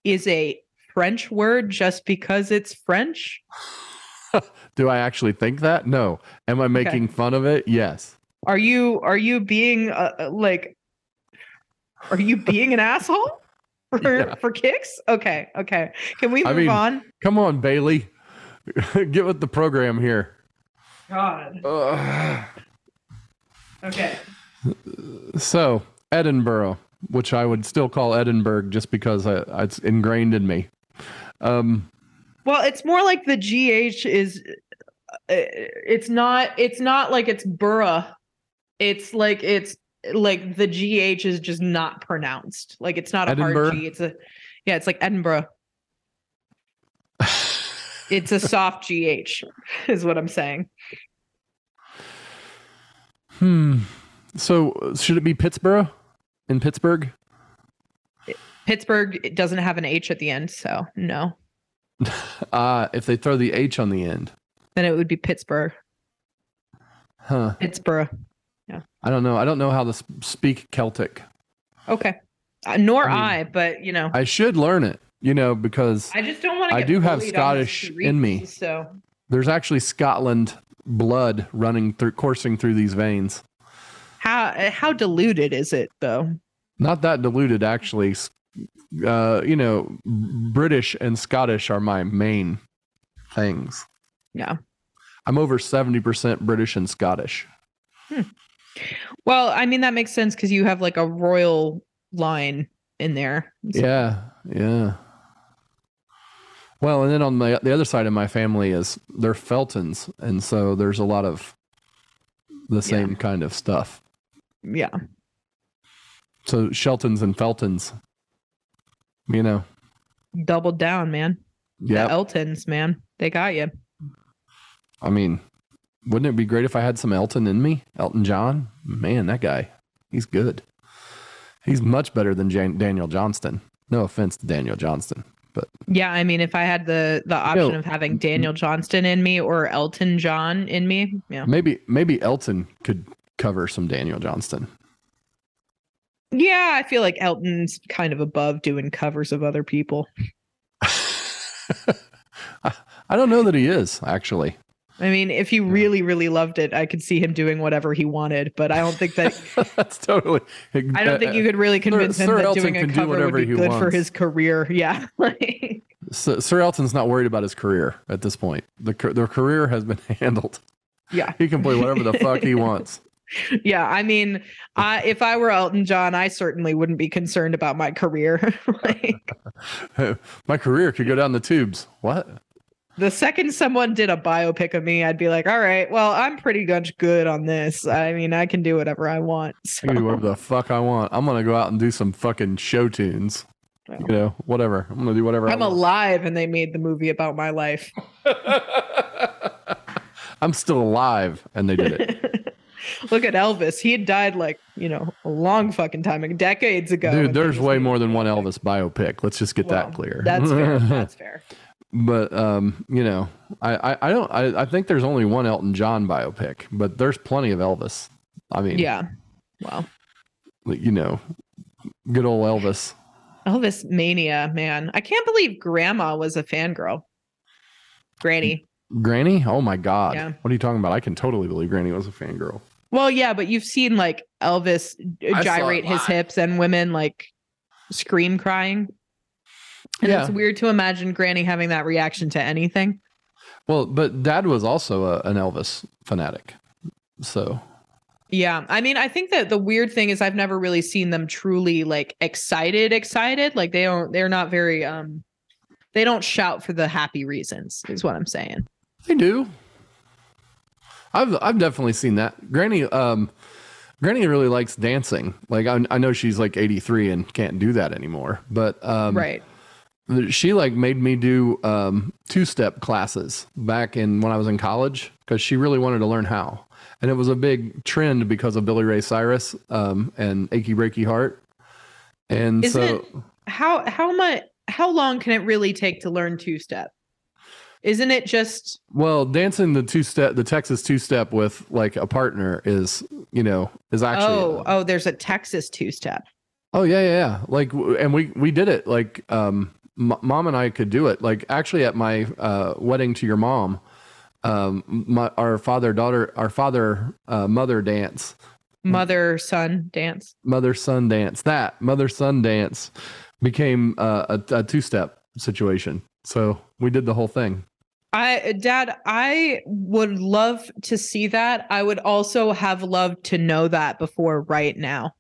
S3: is a French word just because it's French?
S4: Do I actually think that? No. Am I making fun of it? Yes.
S3: Are you are you being uh, uh, like? Are you being an asshole for
S4: Yeah.
S3: for kicks? Okay, okay. Can we
S4: I
S3: move
S4: mean-
S3: on?
S4: Come on, Bailey. Get with the program here.
S3: God. Okay.
S4: So, Edinburgh, which I would still call Edinburgh just because I, it's ingrained in me. Um,
S3: Well, it's more like the GH is uh, it's not it's not like it's borough. It's like it's like the GH is just not pronounced. Like it's not a
S4: Edinburgh?
S3: hard G. It's a yeah, it's like Edinburgh. It's a soft GH is what I'm saying.
S4: hmm. So, should it be Pittsburgh in Pittsburgh?
S3: Pittsburgh it doesn't have an H at the end, so no.
S4: Uh, if they throw the H on the end.
S3: Then it would be Pittsburgh.
S4: Huh.
S3: Pittsburgh. Yeah.
S4: I don't know. I don't know how to speak Celtic.
S3: Okay. Uh, nor
S4: I
S3: I, but you know,
S4: I should learn it, you know, because
S3: I just don't want to.
S4: I do have Scottish in me.
S3: So
S4: there's actually Scotland blood running through, coursing through these veins.
S3: How how diluted is it though?
S4: Not that diluted, actually. Uh, you know, British and Scottish are my main things.
S3: Yeah.
S4: I'm over 70% British and Scottish.
S3: Hmm. Well, I mean that makes sense because you have like a royal line in there. So-
S4: Yeah, yeah. Well, and then on my the other side of my family is they're Feltons, and so there's a lot of the same kind of stuff.
S3: Yeah.
S4: So Sheltons and Feltons, you know,
S3: Doubled down, man.
S4: yeah.
S3: The Eltons, man. They got you.
S4: I mean, wouldn't it be great if I had some Elton in me? Elton John, man, that guy, he's good. He's much better than Jan- Daniel Johnston. No offense to Daniel Johnston, but
S3: Yeah, I mean, if I had the the option of having Daniel Johnston in me or Elton John in me, yeah,
S4: maybe maybe Elton could cover some Daniel Johnston.
S3: yeah, I feel like Elton's kind of above doing covers of other people.
S4: I, don't know that he is actually.
S3: I mean, if he really, really loved it, I could see him doing whatever he wanted. But I don't think that
S4: That's totally.
S3: I don't think you could really convince him
S4: Sir
S3: that
S4: Elton
S3: doing a
S4: can do
S3: cover would be good for his career. Yeah,
S4: Sir, Sir Elton's not worried about his career at this point. The their career has been handled.
S3: yeah,
S4: He can play whatever the fuck he wants.
S3: Yeah. I mean, I, if I were Elton John, I certainly wouldn't be concerned about my career. like
S4: My career could go down the tubes. What?
S3: the second someone did a biopic of me, I'd be like, all right, well, I'm pretty much good on this. I mean, I can do whatever I want.
S4: I can do whatever the fuck I want. I'm gonna go out and do some fucking show tunes.
S3: Well.
S4: You know, whatever. I'm gonna do whatever.
S3: I'm alive, and they made the movie about my life.
S4: I'm still alive, and they did it.
S3: Look at Elvis. He had died like, you know, a long fucking time, like decades ago.
S4: Dude, there's way more than one. Elvis biopic. Let's just get
S3: Well,
S4: that clear.
S3: That's fair. That's fair.
S4: but um, you know, I, I, I don't I, I think there's only one Elton John biopic, but there's plenty of Elvis. I mean,
S3: Yeah. Wow.
S4: you know, good old Elvis.
S3: Elvis mania, man. I can't believe grandma was a fangirl. Granny.
S4: Granny? Oh my God.
S3: Yeah.
S4: What are you talking about? I can totally believe Granny was a fangirl.
S3: Well, yeah, but you've seen like Elvis gyrate his hips and women like scream crying. And
S4: Yeah.
S3: it's weird to imagine Granny having that reaction to anything.
S4: Well, but dad was also a, an Elvis fanatic. So,
S3: Yeah. I mean, I think that the weird thing is I've never really seen them truly like excited, excited. Like they don't, they're not very, um, they don't shout for the happy reasons, is what I'm saying.
S4: they do. I've I've definitely seen that. Granny um Granny really likes dancing. Like I, I know she's like 83 and can't do that anymore, but um
S3: right.
S4: she like made me do um two-step classes back in when I was in college cuz she really wanted to learn how. And it was a big trend because of Billy Ray Cyrus um and Achy Breaky Heart. And
S3: Isn't
S4: so
S3: it how how much how long can it really take to learn two step? Isn't it just
S4: Well, dancing the two step, the Texas two step with like a partner is, you know, is actually.
S3: oh oh there's a Texas two step.
S4: Oh yeah, yeah, yeah. Like, and we we did it. Like, um, m- mom and I could do it. Like, actually, at my uh, wedding to your mom, um, my our father daughter, our father uh, mother dance,
S3: Mother son dance.
S4: mother son dance. That mother son dance became uh, a, a two step situation. So we did the whole thing.
S3: I dad, I would love to see that. I would also have loved to know that before right now.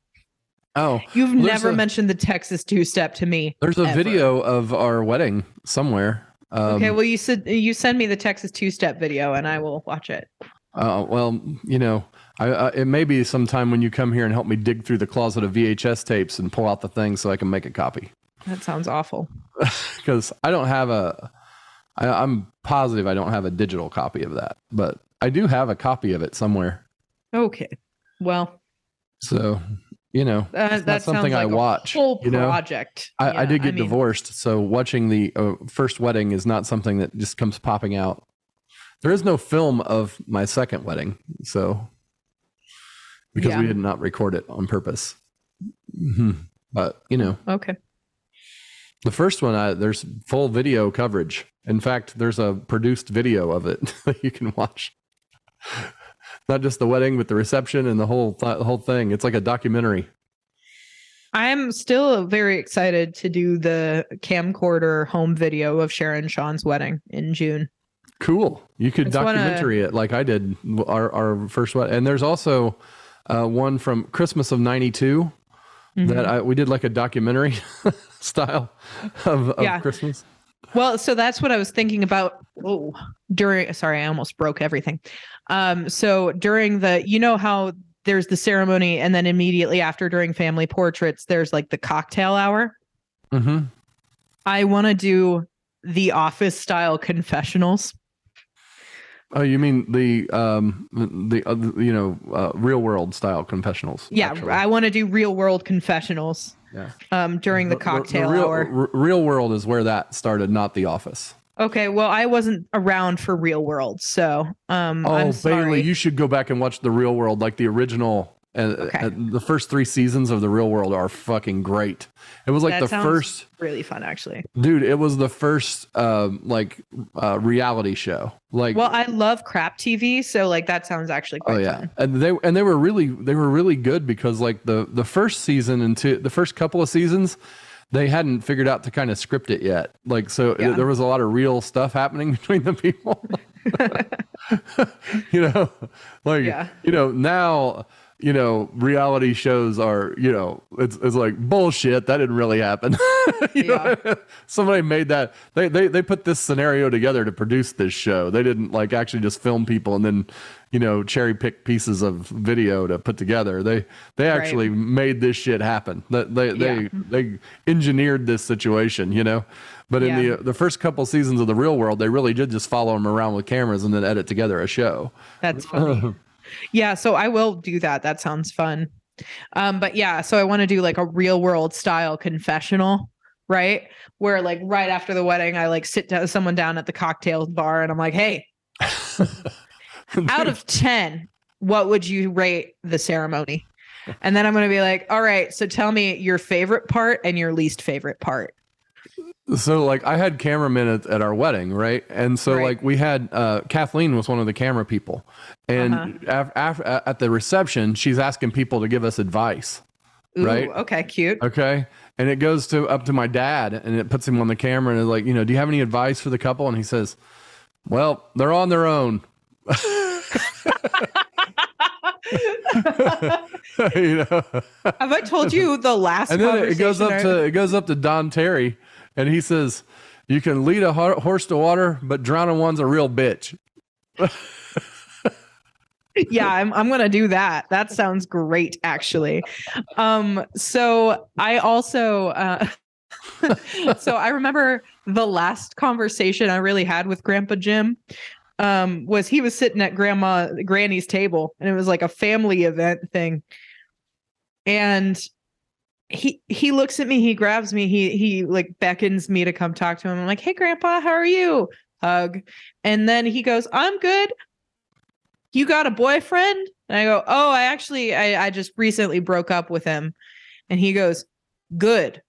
S4: Oh,
S3: You've never
S4: a-
S3: mentioned the Texas two step to me.
S4: there's a
S3: Ever.
S4: video of our wedding somewhere. Um,
S3: okay, well you said you send me the Texas two step video and I will watch it.
S4: Uh, well, you know, I, I, it may be sometime when you come here and help me dig through the closet of VHS tapes and pull out the thing so I can make a copy.
S3: That sounds awful.
S4: Because I don't have a, I, I'm positive I don't have a digital copy of that, but I do have a copy of it somewhere.
S3: Okay. Well,
S4: So, you know,
S3: uh,
S4: it's
S3: that
S4: something
S3: sounds
S4: I watch.
S3: Whole
S4: you know,
S3: project.
S4: I, I did get
S3: mean,
S4: divorced, so watching the uh, first wedding is not something that just comes popping out. There is no film of my second wedding, so because we did not record it on purpose. Mhm. But you know,
S3: Okay.
S4: The first one, I, there's full video coverage. In fact, there's a produced video of it that you can watch. Not just the wedding, but the reception and the whole th- the whole thing. It's like a documentary.
S3: I am still very excited to do the camcorder home video of Sharon Sean's wedding in June.
S4: Cool. You could
S3: It's
S4: documentary it like I did our our first one. And there's also uh, one from Christmas of '92
S3: Mm-hmm.
S4: that I, we did like a documentary style of, of
S3: Yeah.
S4: Christmas.
S3: Well, so that's what I was thinking about. Oh, during sorry, I almost broke everything. Um, so during the, you know how there's the ceremony, and then immediately after, during family portraits, there's like the cocktail hour.
S4: hmm
S3: I want to do the office style confessionals.
S4: Oh, you mean the um the uh, you know uh, real world style confessionals?
S3: Yeah,
S4: actually.
S3: I want to do real world confessionals.
S4: Yeah.
S3: Um, during the cocktail
S4: real,
S3: hour.
S4: real world is where that started, not the office.
S3: Okay, well, I wasn't around for real world, so um,
S4: Oh. Bailey, you should go back and watch the real world, like the original. Uh,
S3: Okay.
S4: uh, the first three seasons of the real world are fucking great. It was like
S3: That
S4: the first
S3: really fun, actually.
S4: dude. It was the first um like uh, reality show. Like
S3: Well, I love crap TV, so like that sounds actually quite
S4: oh yeah,
S3: fun.
S4: and they and they were really they were really good because like the the first season and two the first couple of seasons they hadn't figured out to kind of script it yet. Like so
S3: Yeah.
S4: there was a lot of real stuff happening between the people. you know, like
S3: Yeah.
S4: you know now you know reality shows are you know it's it's like bullshit that didn't really happen. Know? Somebody made that they, they they put this scenario together to produce this show. They didn't like actually just film people and then you know cherry pick pieces of video to put together. They they actually made this shit happen. That they they
S3: Yeah.
S4: they engineered this situation, you know. But in
S3: Yeah.
S4: the the first couple seasons of the real world, they really did just follow them around with cameras and then edit together a show.
S3: That's funny. yeah, so I will do that. That sounds fun. Um, but yeah, so I want to do like a real world style confessional, right? Where like right after the wedding, I like sit down someone down at the cocktail bar and I'm like, hey, out of 10, what would you rate the ceremony? And then I'm going to be like, all right, so tell me your favorite part and your least favorite part.
S4: So like I had cameramen at, at our wedding, right? And so
S3: Right.
S4: like we had uh, Kathleen was one of the camera people, and
S3: Uh-huh.
S4: af- af- at the reception she's asking people to give us advice,
S3: Ooh,
S4: Right.
S3: Okay, cute.
S4: okay? And it goes to up to my dad, and it puts him on the camera, and it's like, you know, do you have any advice for the couple? And he says, well, they're on their own. you know,
S3: Have I told you the last
S4: and then it goes up to it goes up to Don Terry, and he says, "You can lead a horse to water, but drowning one's a real bitch."
S3: yeah i'm, I'm gonna do that. That sounds great actually. Um so i also uh so i remember the last conversation i really had with grandpa jim um was he was sitting at grandma granny's table and it was like a family event thing. And he he looks at me he grabs me he he like beckons me to come talk to him i'm like hey grandpa how are you hug and then he goes i'm good you got a boyfriend? And I go, oh, I actually, I, I just recently broke up with him. And he goes, good.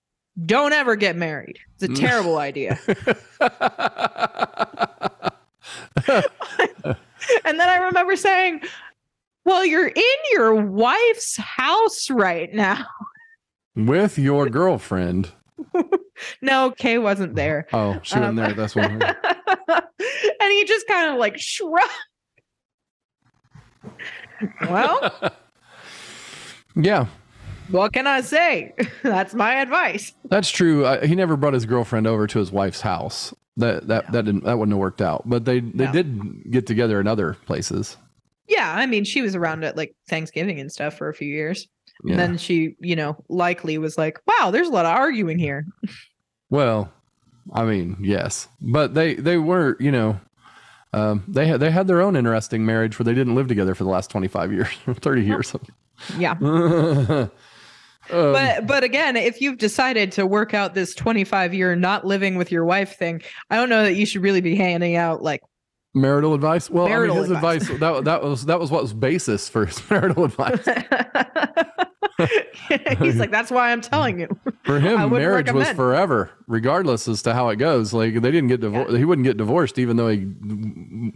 S3: Don't ever get married. It's a mm. terrible idea. And then I remember saying, well, you're in your wife's house right now.
S4: With your girlfriend.
S3: No, Kay wasn't there.
S4: Oh, she
S3: Um,
S4: wasn't there. That's one.
S3: and he just kind of like shrugged. well,
S4: yeah,
S3: what can I say? That's my advice.
S4: that's true. Uh, he never brought his girlfriend over to his wife's house. That that that didn't that wouldn't have worked out. But they they
S3: No.
S4: did get together in other places.
S3: Yeah, I mean, she was around at like Thanksgiving and stuff for a few years.
S4: Yeah.
S3: And then she, you know, likely was like, wow, there's a lot of arguing here.
S4: Well, I mean, yes, but they they were, you know, um, they had they had their own interesting marriage where they didn't live together for the last twenty five years, thirty years.
S3: Yeah.
S4: Um,
S3: but but again, if you've decided to work out this 25 year not living with your wife thing, I don't know that you should really be handing out like
S4: marital advice. Well,
S3: Marital
S4: I mean, his
S3: advice.
S4: advice, that that was that was what was basis for his marital advice.
S3: He's like, that's why I'm telling you.
S4: For him, marriage was forever, regardless as to how it goes. Like they didn't get divorced. He wouldn't get divorced, even though he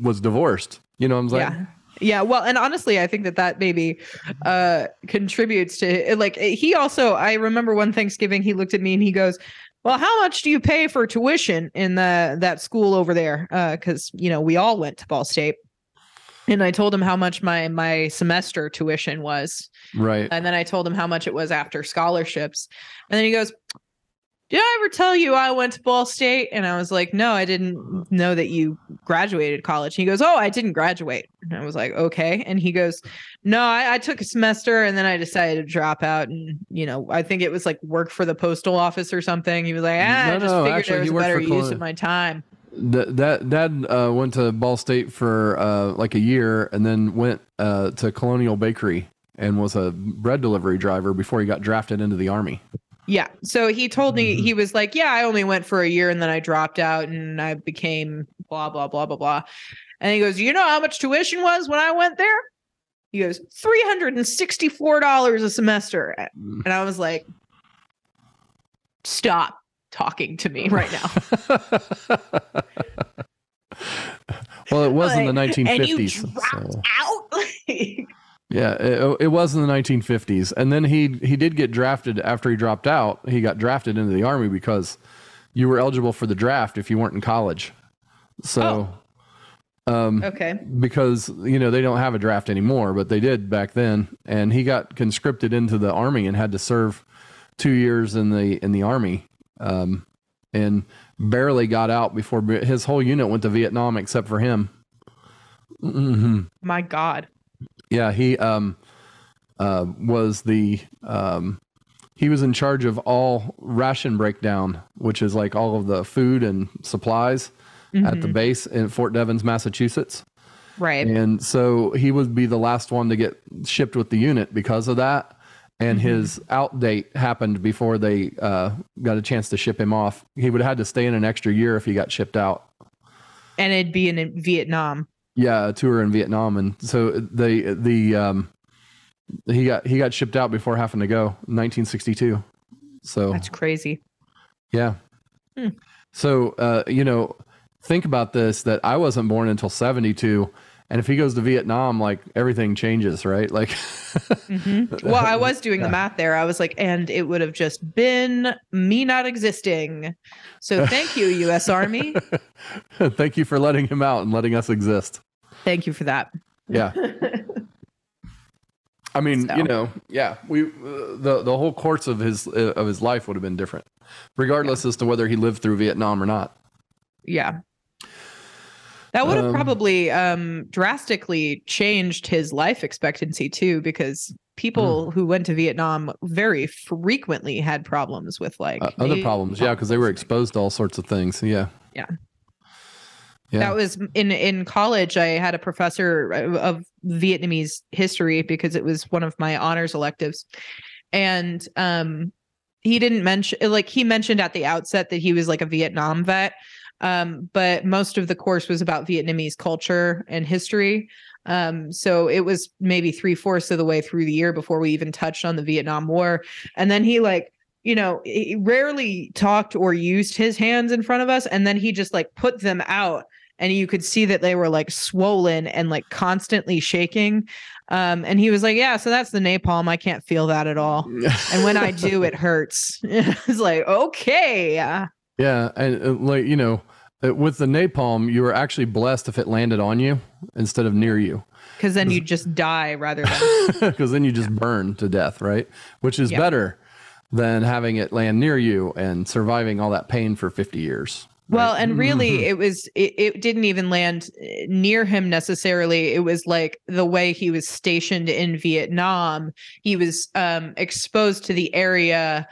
S4: was divorced. You know what I'm saying?
S3: yeah. Yeah, well, and honestly, I think that that maybe uh contributes to like he also. I remember one Thanksgiving, he looked at me and he goes, "Well, how much do you pay for tuition in the that school over there?" Because you know we all went to Ball State, and I told him how much my my semester tuition was,
S4: Right.
S3: and then I told him how much it was after scholarships, and then he goes, "Did I ever tell you I went to Ball State?" And I was like, "No, I didn't know that you graduated college." He goes, "Oh, I didn't graduate." And I was like, "Okay," and he goes, "No, I, I took a semester and then I decided to drop out, and you know, I think it was like work for the postal office or something." He was like, "Ah,
S4: No,
S3: I just
S4: no,
S3: figured
S4: actually,
S3: there was a better use of my time."
S4: That that dad uh, went to Ball State for uh, like a year, and then went uh, to Colonial Bakery and was a bread delivery driver before he got drafted into the army.
S3: Yeah. So he told me
S4: Mhm.
S3: he was like, "Yeah, I only went for a year and then I dropped out and I became blah blah blah blah blah." And he goes, "You know how much tuition was when I went there?" He goes, 364 dollars a semester." And I was like, "Stop talking to me right now."
S4: well, it was in the
S3: Like, and you
S4: 1950s.
S3: dropped
S4: so-
S3: out. Like,
S4: Yeah, it, it was in the 1950s, and then he he did get drafted after he dropped out. He got drafted into the army because you were eligible for the draft if you weren't in college. So, um,
S3: okay.
S4: because you know they don't have a draft anymore, but they did back then, and he got conscripted into the army and had to serve two years in the in the army, um, and barely got out before his whole unit went to Vietnam except for him. hmm
S3: My God.
S4: Yeah, he um uh was the um he was in charge of all ration breakdown, which is like all of the food and supplies at the
S3: Mhm.
S4: base in Fort Devens, Massachusetts.
S3: Right.
S4: And so he would be the last one to get shipped with the unit because of that. And
S3: Mhm.
S4: his out date happened before they uh, got a chance to ship him off. He would have had to stay in an extra year if he got shipped out.
S3: And it'd be in Vietnam.
S4: Yeah, a tour in Vietnam, and so the the um, he got he got shipped out before having to go, 1962. So
S3: That's crazy.
S4: yeah,
S3: Hmm.
S4: so uh, you know, think about this: that I wasn't born until 72, and if he goes to Vietnam, like everything changes, right? Like,
S3: Mhm. Well, I was doing the math there. I was like, and it would have just been me not existing. So thank you, U.S. Army.
S4: thank you for letting him out and letting us exist.
S3: Thank you for that.
S4: Yeah. I mean,
S3: So.
S4: you know, yeah, we uh, the the whole course of his uh, of his life would have been different, regardless as to whether he lived through Vietnam or not.
S3: Yeah. That would have
S4: Um,
S3: probably um, drastically changed his life expectancy too, because people
S4: Mm.
S3: who went to Vietnam very frequently had problems with like
S4: Uh, other problems, yeah, because they were exposed to all sorts of things. Yeah.
S3: Yeah.
S4: Yeah.
S3: That was in in college. I had a professor of of Vietnamese history because it was one of my honors electives, and um, he didn't mention like he mentioned at the outset that he was like a Vietnam vet, um, but most of the course was about Vietnamese culture and history. Um, so it was maybe three fourths of the way through the year before we even touched on the Vietnam War, and then he like you know, he rarely talked or used his hands in front of us. And then he just like put them out and you could see that they were like swollen and like constantly shaking. Um, and he was like, Yeah, so that's the napalm. I can't feel that at all. And when I do, it hurts. it's like, okay. Yeah.
S4: yeah, and uh, like you know, with the napalm, you were actually blessed if it landed on you instead of near you,
S3: Because then you just die rather than
S4: because then you just burn to death, right? Which is
S3: Yeah.
S4: better than having it land near you and surviving all that pain for 50 years.
S3: Well, and really,
S4: Mhm.
S3: it was it, it didn't even land eh, near him necessarily. It was like the way he was stationed in Vietnam. He was um, exposed to the area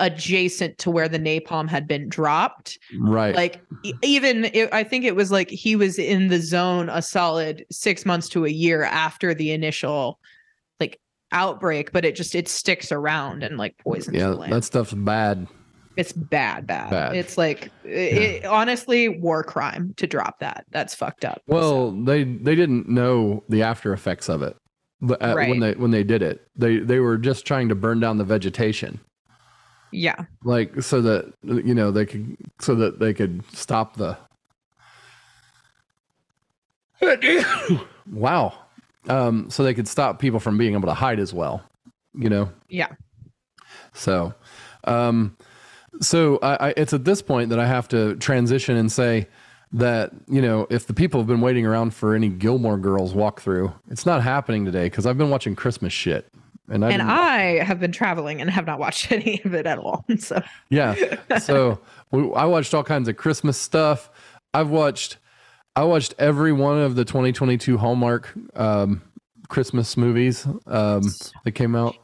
S3: adjacent to where the napalm had been dropped.
S4: Right.
S3: Like even it, I think it was like he was in the zone a solid six months to a year after the initial like outbreak, but it just it sticks around and like poisons
S4: yeah, that stuff's bad.
S3: It's bad, bad.
S4: Bad.
S3: It's like it, it- honestly war crime to drop that. That's fucked up.
S4: Well, they they didn't know the after effects of it but, uh,
S3: Right.
S4: when they when they did it. They they were just trying to burn down the vegetation,
S3: yeah,
S4: like so that you know they could so that they could stop the. wow, um, so they could stop people from being able to hide as well, you know.
S3: yeah.
S4: So, um, so I, I, it's at this point that I have to transition and say, that you know if the people have been waiting around for any Gilmore Girls walkthrough, it's not happening today because I've been watching Christmas shit. And I
S3: and I have been traveling and have not watched any of it at all. So
S4: Yeah. So we, I watched all kinds of Christmas stuff. I've watched, I watched every one of the 2022 Hallmark um, Christmas movies um, that came out.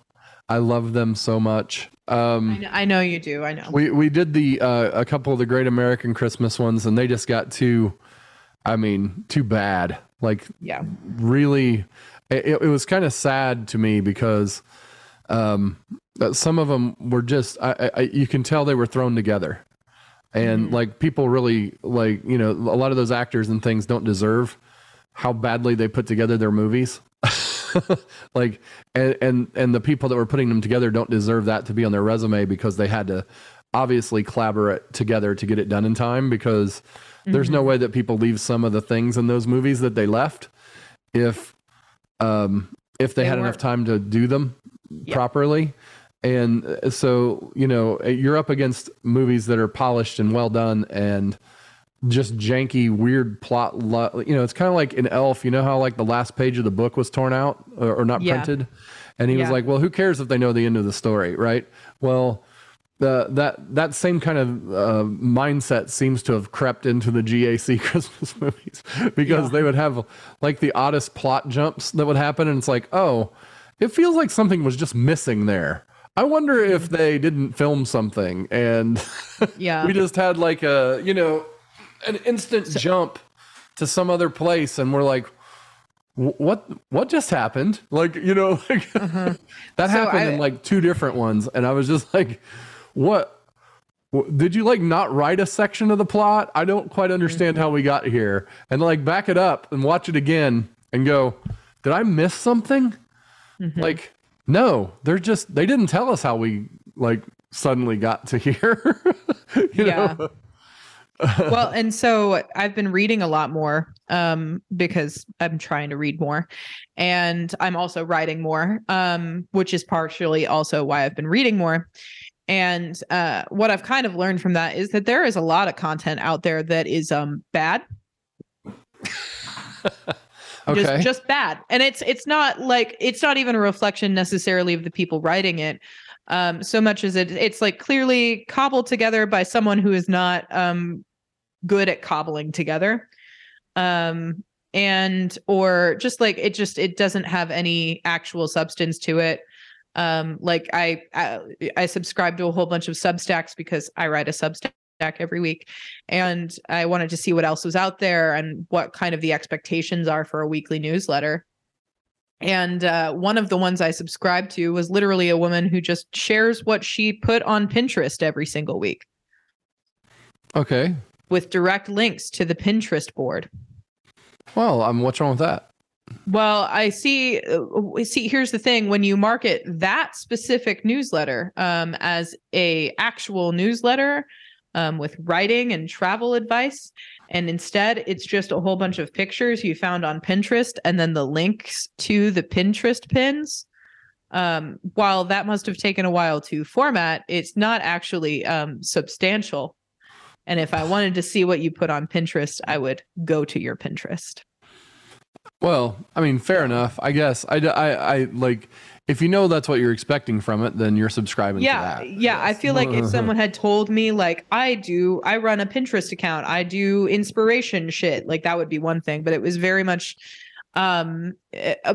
S4: I love them so much.
S3: I
S4: Um,
S3: know, I know you do. I know.
S4: we we did the uh, a couple of the Great American Christmas ones, and they just got too, I mean, too bad. Like
S3: yeah.
S4: really it, it was kind of sad to me because um uh, some of them were just I, I you can tell they were thrown together. And like people really like you know a lot of those actors and things don't deserve how badly they put together their movies. Like and and and the people that were putting them together don't deserve that to be on their resume because they had to obviously collaborate together to get it done in time because there's no way that people leave some of the things in those movies that they left if um if they,
S3: They
S4: had enough time to do them
S3: Yeah.
S4: properly. And uh, so you know you're up against movies that are polished and well done and just janky weird plot lo- you know it's kind of like an elf. You know how like the last page of the book was torn out or, or not
S3: Yeah.
S4: printed? And he was like well who cares if they know the end of the story? Right? Well the, that that same kind of uh, mindset seems to have crept into the GAC Christmas movies because they would have like the oddest plot jumps that would happen, and it's like, oh, it feels like something was just missing there. I wonder if they didn't film something and
S3: Yeah.
S4: we just had like a you know an instant jump to some other place, and we're like. What what just happened? Like you know, like that
S3: Uh-huh. So
S4: happened
S3: I-
S4: in like two different ones, and I was just like, "What? wh- Did you like not write a section of the plot? I don't quite understand
S3: Mm-hmm.
S4: how we got here." And like back it up and watch it again and go, "Did I miss something?"
S3: Mm-hmm.
S4: Like, no, they're just they didn't tell us how we like suddenly got to here. you
S3: Yeah.
S4: know?
S3: well, and so I've been reading a lot more um, because I'm trying to read more, and I'm also writing more, um, which is partially also why I've been reading more. And uh, what I've kind of learned from that is that there is a lot of content out there that is um, bad,
S4: Okay.
S3: just just bad, and it's it's not like it's not even a reflection necessarily of the people writing it. Um, so much as it it's like clearly cobbled together by someone who is not um good at cobbling together um and or just like it just it doesn't have any actual substance to it um like I, I i subscribe to a whole bunch of substacks because i write a substack every week and i wanted to see what else was out there and what kind of the expectations are for a weekly newsletter and uh, one of the ones i subscribed to was literally a woman who just shares what she put on pinterest every single week
S4: okay.
S3: with direct links to the Pinterest board.
S4: Well, I'm what's wrong with that?
S3: Well, I see. uh, See, here's the thing: when you market that specific newsletter um, as a actual newsletter um, with writing and travel advice, and instead it's just a whole bunch of pictures you found on Pinterest, and then the links to the Pinterest pins. Um, while that must have taken a while to format, it's not actually um, substantial. And if I wanted to see what you put on Pinterest, I would go to your Pinterest.
S4: Well, I mean, fair enough. I guess I, I, I like if you know that's what you're expecting from it, then you're subscribing
S3: yeah
S4: to that.
S3: yeah i feel like if someone had told me like i do i run a pinterest account i do inspiration shit like that would be one thing but it was very much um eh, uh,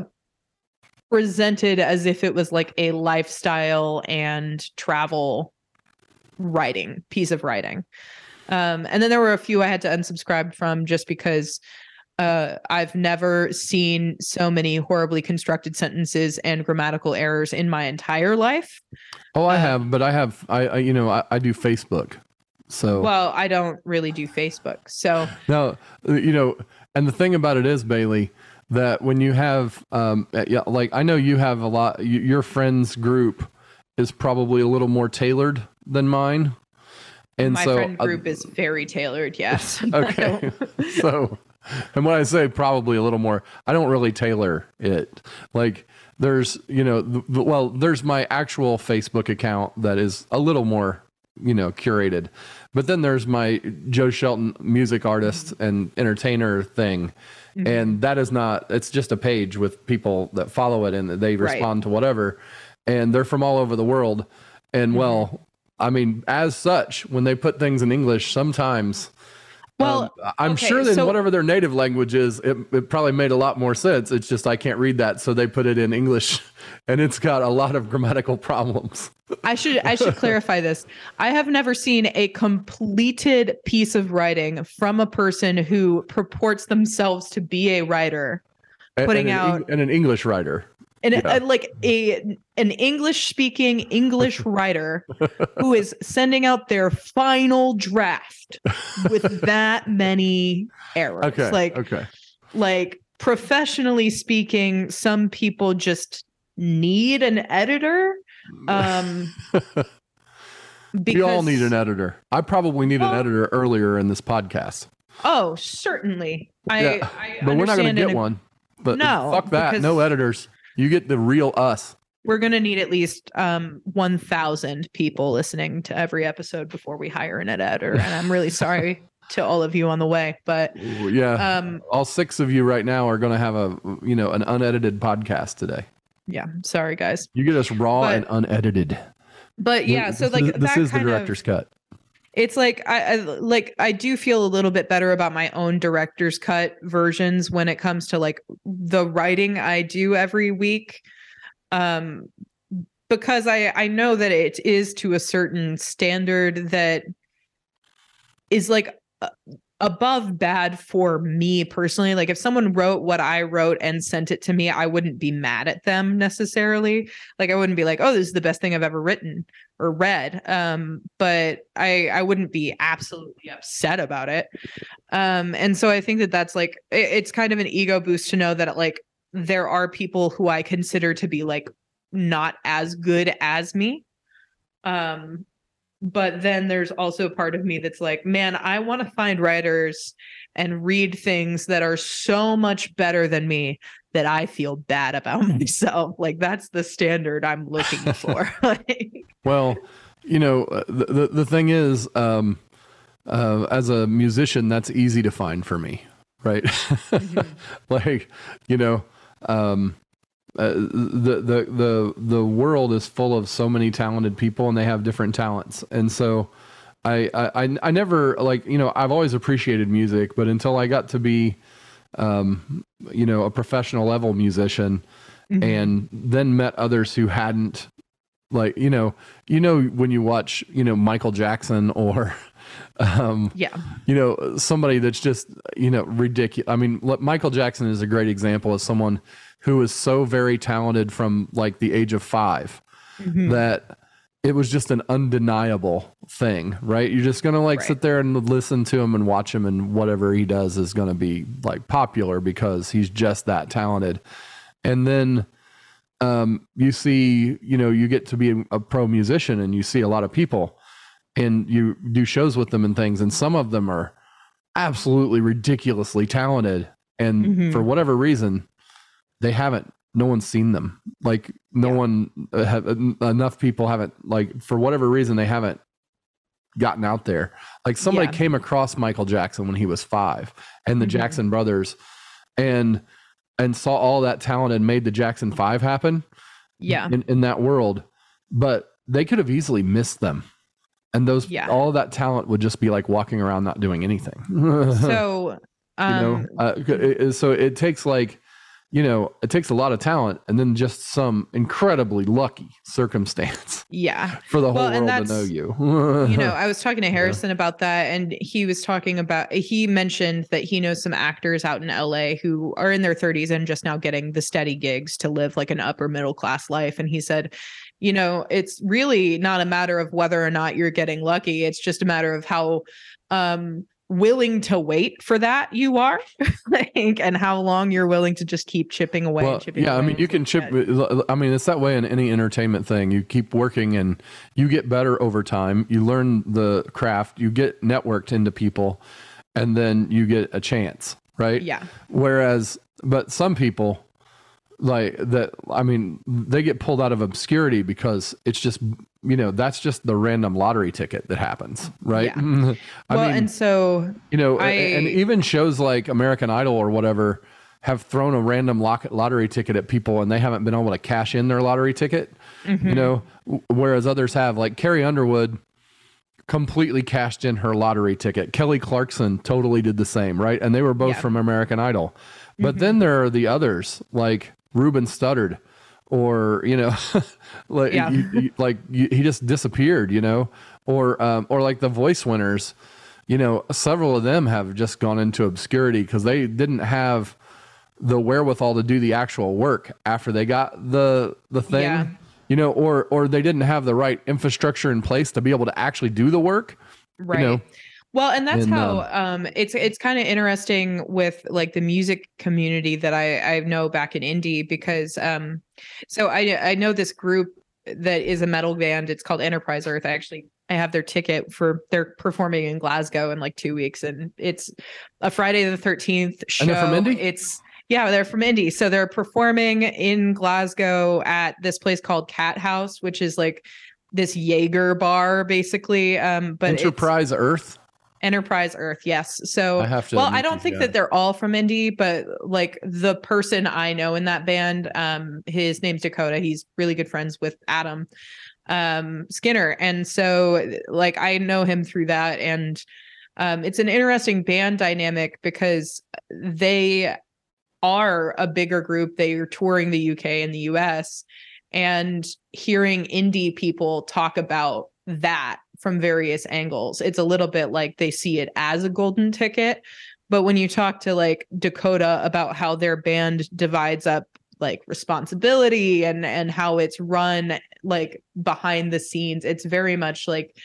S3: presented as if it was like a lifestyle and travel writing piece of writing um and then there were a few i had to unsubscribe from just because uh, I've never seen so many horribly constructed sentences and grammatical errors in my entire life.
S4: Oh, I
S3: uh,
S4: have, but I have, I, I you know, I, I do Facebook. So
S3: Well, I don't really do Facebook. So,
S4: uh, you know, and the thing about it is, Bailey, that when you have, um, uh, yeah, like I know you have a lot. You, your friends group is probably a little more tailored than mine, and
S3: my
S4: so
S3: friend
S4: uh,
S3: group is very tailored. Yes.
S4: Okay. so, and when I say probably a little more, I don't really tailor it. Like, there's, you know, th- well, there's my actual Facebook account that is a little more you know curated. But then there's my Joe Shelton music artist and entertainer thing.
S3: Mm-hmm.
S4: And that is not it's just a page with people that follow it and they
S3: Right.
S4: respond to whatever. And they're from all over the world. And
S3: Mm-hmm.
S4: well, I mean, as such, when they put things in English, sometimes
S3: Well,
S4: um, I'm
S3: okay,
S4: sure that
S3: so-
S4: whatever their native language is, it, it probably made a lot more sense. It's just I can't read that, so they put it in English, and it's got a lot of grammatical problems.
S3: I should I should clarify this. I have never seen a completed piece of writing from a person who purports themselves to be a writer Putting
S4: and an,
S3: out-
S4: and an English writer.
S3: And
S4: Yeah.
S3: a, like a an English speaking English writer who is sending out their final draft with that many errors.
S4: Okay,
S3: Like
S4: okay,
S3: like professionally speaking, some people just need an editor. Um
S4: we all need an editor. I probably need an editor earlier in this podcast,
S3: Oh, certainly. I,
S4: Yeah,
S3: I
S4: but we're not going to get
S3: ag-
S4: one. But
S3: No,
S4: fuck that. No editors. You get the real us.
S3: We're going to need at least um 1000 people listening to every episode before we hire an editor and I'm really sorry to all of you on the way, but
S4: Ooh, Yeah.
S3: um
S4: all six of you right now are going to have a you know an unedited podcast today.
S3: yeah, sorry guys.
S4: You get us raw
S3: But-
S4: and unedited.
S3: But yeah, so like
S4: this, this is the director's
S3: of,
S4: cut.
S3: It's like I, I like I do feel a little bit better about my own director's cut versions when it comes to like the writing I do every week. Um because I I know that it is to a certain standard that is like above bad for me personally. Like if someone wrote what I wrote and sent it to me, I wouldn't be mad at them necessarily. Like I wouldn't be like, "Oh, this is the best thing I've ever written." Or read um but i i wouldn't be absolutely upset about it. Um and so i think that that's like it- it's kind of an ego boost to know that like there are people who i consider to be like not as good as me. Um but then there's also part of me that's like man i want to find writers and read things that are so much better than me that i feel bad about myself like that's the standard i'm looking for
S4: Well, you know, uh, the the, the thing is, um, uh, as a musician, that's easy to find for me, right? like, you know, um, uh, the the the the world is full of so many talented people, and they have different talents, and so. I, I I- I never like you know I've always appreciated music, but until I got to be, um, you know, a professional level musician,
S3: Mhm.
S4: and then met others who hadn't like you know you know when you watch you know michael jackson or um
S3: yeah
S4: you know somebody that's just you know ridiculous i mean michael jackson is a great example of someone who is so very talented from like the age of 5
S3: Mhm.
S4: that it was just an undeniable thing right you're just gonna like
S3: Right.
S4: sit there and listen to him and watch him and whatever he does is gonna be like popular because he's just that talented and then um, you see, you know, you get to be a pro musician and you see a lot of people and you do shows with them and things, and some of them are absolutely ridiculously talented. And
S3: Mhm.
S4: for whatever reason, they haven't, no one's seen them. Like, no
S3: Yeah.
S4: one, uh, have, enough people haven't, like, for whatever reason, they haven't gotten out there. Like, somebody
S3: Yeah.
S4: came across Michael Jackson when he was five and the
S3: Mhm.
S4: Jackson brothers and, and saw all that talent and made the Jackson Five happen
S3: yeah
S4: in, in that world, but they could have easily missed them. And those
S3: Yeah.
S4: all that talent would just be like walking around not doing anything.
S3: so
S4: you
S3: um
S4: know, uh, it- it- so it takes like, you know, it takes a lot of talent and then just some incredibly lucky circumstance
S3: yeah.
S4: for the whole
S3: Well, and
S4: world to know you.
S3: you know i was talking to harrison about that and he was talking about he mentioned that he knows some actors out in la who are in their 30s and just now getting the steady gigs to live like an upper middle class life. And he said you know it's really not a matter of whether or not you're getting lucky. It's just a matter of how um willing to wait for that you are like and how long you're willing to just keep chipping away
S4: well,
S3: chipping
S4: yeah, I mean, you can chip. I mean, it's that way in any entertainment thing. You keep working and you get better over time. You learn the craft. You get networked into people, and then you get a chance, right?
S3: yeah
S4: Whereas, but some people, like that i mean they get pulled out of obscurity because it's just you know that's just the random lottery ticket that happens right i
S3: well,
S4: mean
S3: and so
S4: you know
S3: I-
S4: and even shows like american idol or whatever have thrown a random lottery ticket at people and they haven't been able to cash in their lottery ticket
S3: Mm-hmm.
S4: you know whereas others have like carrie underwood completely cashed in her lottery ticket kelly clarkson totally did the same right and they were both
S3: Yeah. Mm-hmm.
S4: from american idol but then there are the others like ruben studdard or you know like
S3: Yeah.
S4: you- you- like you, he just disappeared you know or um, or like the voice winners you know several of them have just gone into obscurity because they didn't have the wherewithal to do the actual work after they got the the thing
S3: Yeah.
S4: you know or or they didn't have the right infrastructure in place to be able to actually do the work
S3: right
S4: know,
S3: well and that's
S4: and,
S3: how um it's it's kind of interesting with like the music community that i i know back in Indy because um so i i know this group that is a metal band. It's called enterprise earth. I actually i have their ticket for they're performing in glasgow in like two weeks and it's a friday the 13th show
S4: And they're from Indy?
S3: it's yeah they're from indy so they're performing in glasgow at this place called Cathouse which is like this jaeger bar basically um but
S4: enterprise earth
S3: Enterprise Earth, yes. So,
S4: I have to
S3: well, I don't think that they're all from Indy, but like the person I know in that band, um, his name's Dakota. He's really good friends with Adam um, Skinner, and so like I know him through that, and um, it's an interesting band dynamic because they are a bigger group. They are touring the UK and the US, and hearing Indy people talk about that from various angles. It's a little bit like they see it as a golden ticket. But when you talk to like Dakota about how their band divides up like responsibility and and how it's run like behind the scenes, it's very much like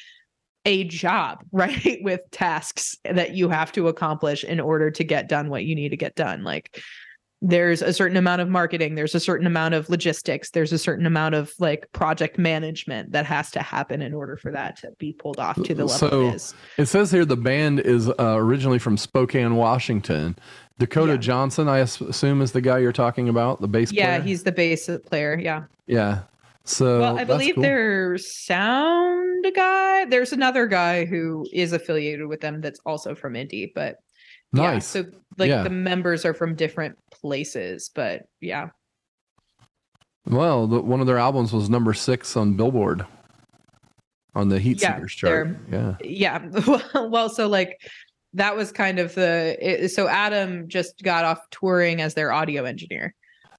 S3: a job, right? With tasks that you have to accomplish in order to get done what you need to get done. Like there's a certain amount of marketing there's a certain amount of logistics there's a certain amount of like project management that has to happen in order for that to be pulled off to the level
S4: So,
S3: it is
S4: It says here the band is uh, originally from Spokane, Washington. Dakota
S3: Yeah.
S4: Johnson, I assume, is the guy you're talking about, the bass
S3: yeah
S4: player.
S3: he's the bass player yeah
S4: yeah. So
S3: well i believe
S4: cool.
S3: there's sound guy there's another guy who is affiliated with them that's also from Indy but yeah,
S4: nice.
S3: so like
S4: Yeah.
S3: the members are from different places but yeah
S4: well, the, one of their albums was number six on Billboard on the Heat
S3: Yeah,
S4: Seekers chart. Yeah.
S3: yeah well so like that was kind of the it, so adam just got off touring as their audio engineer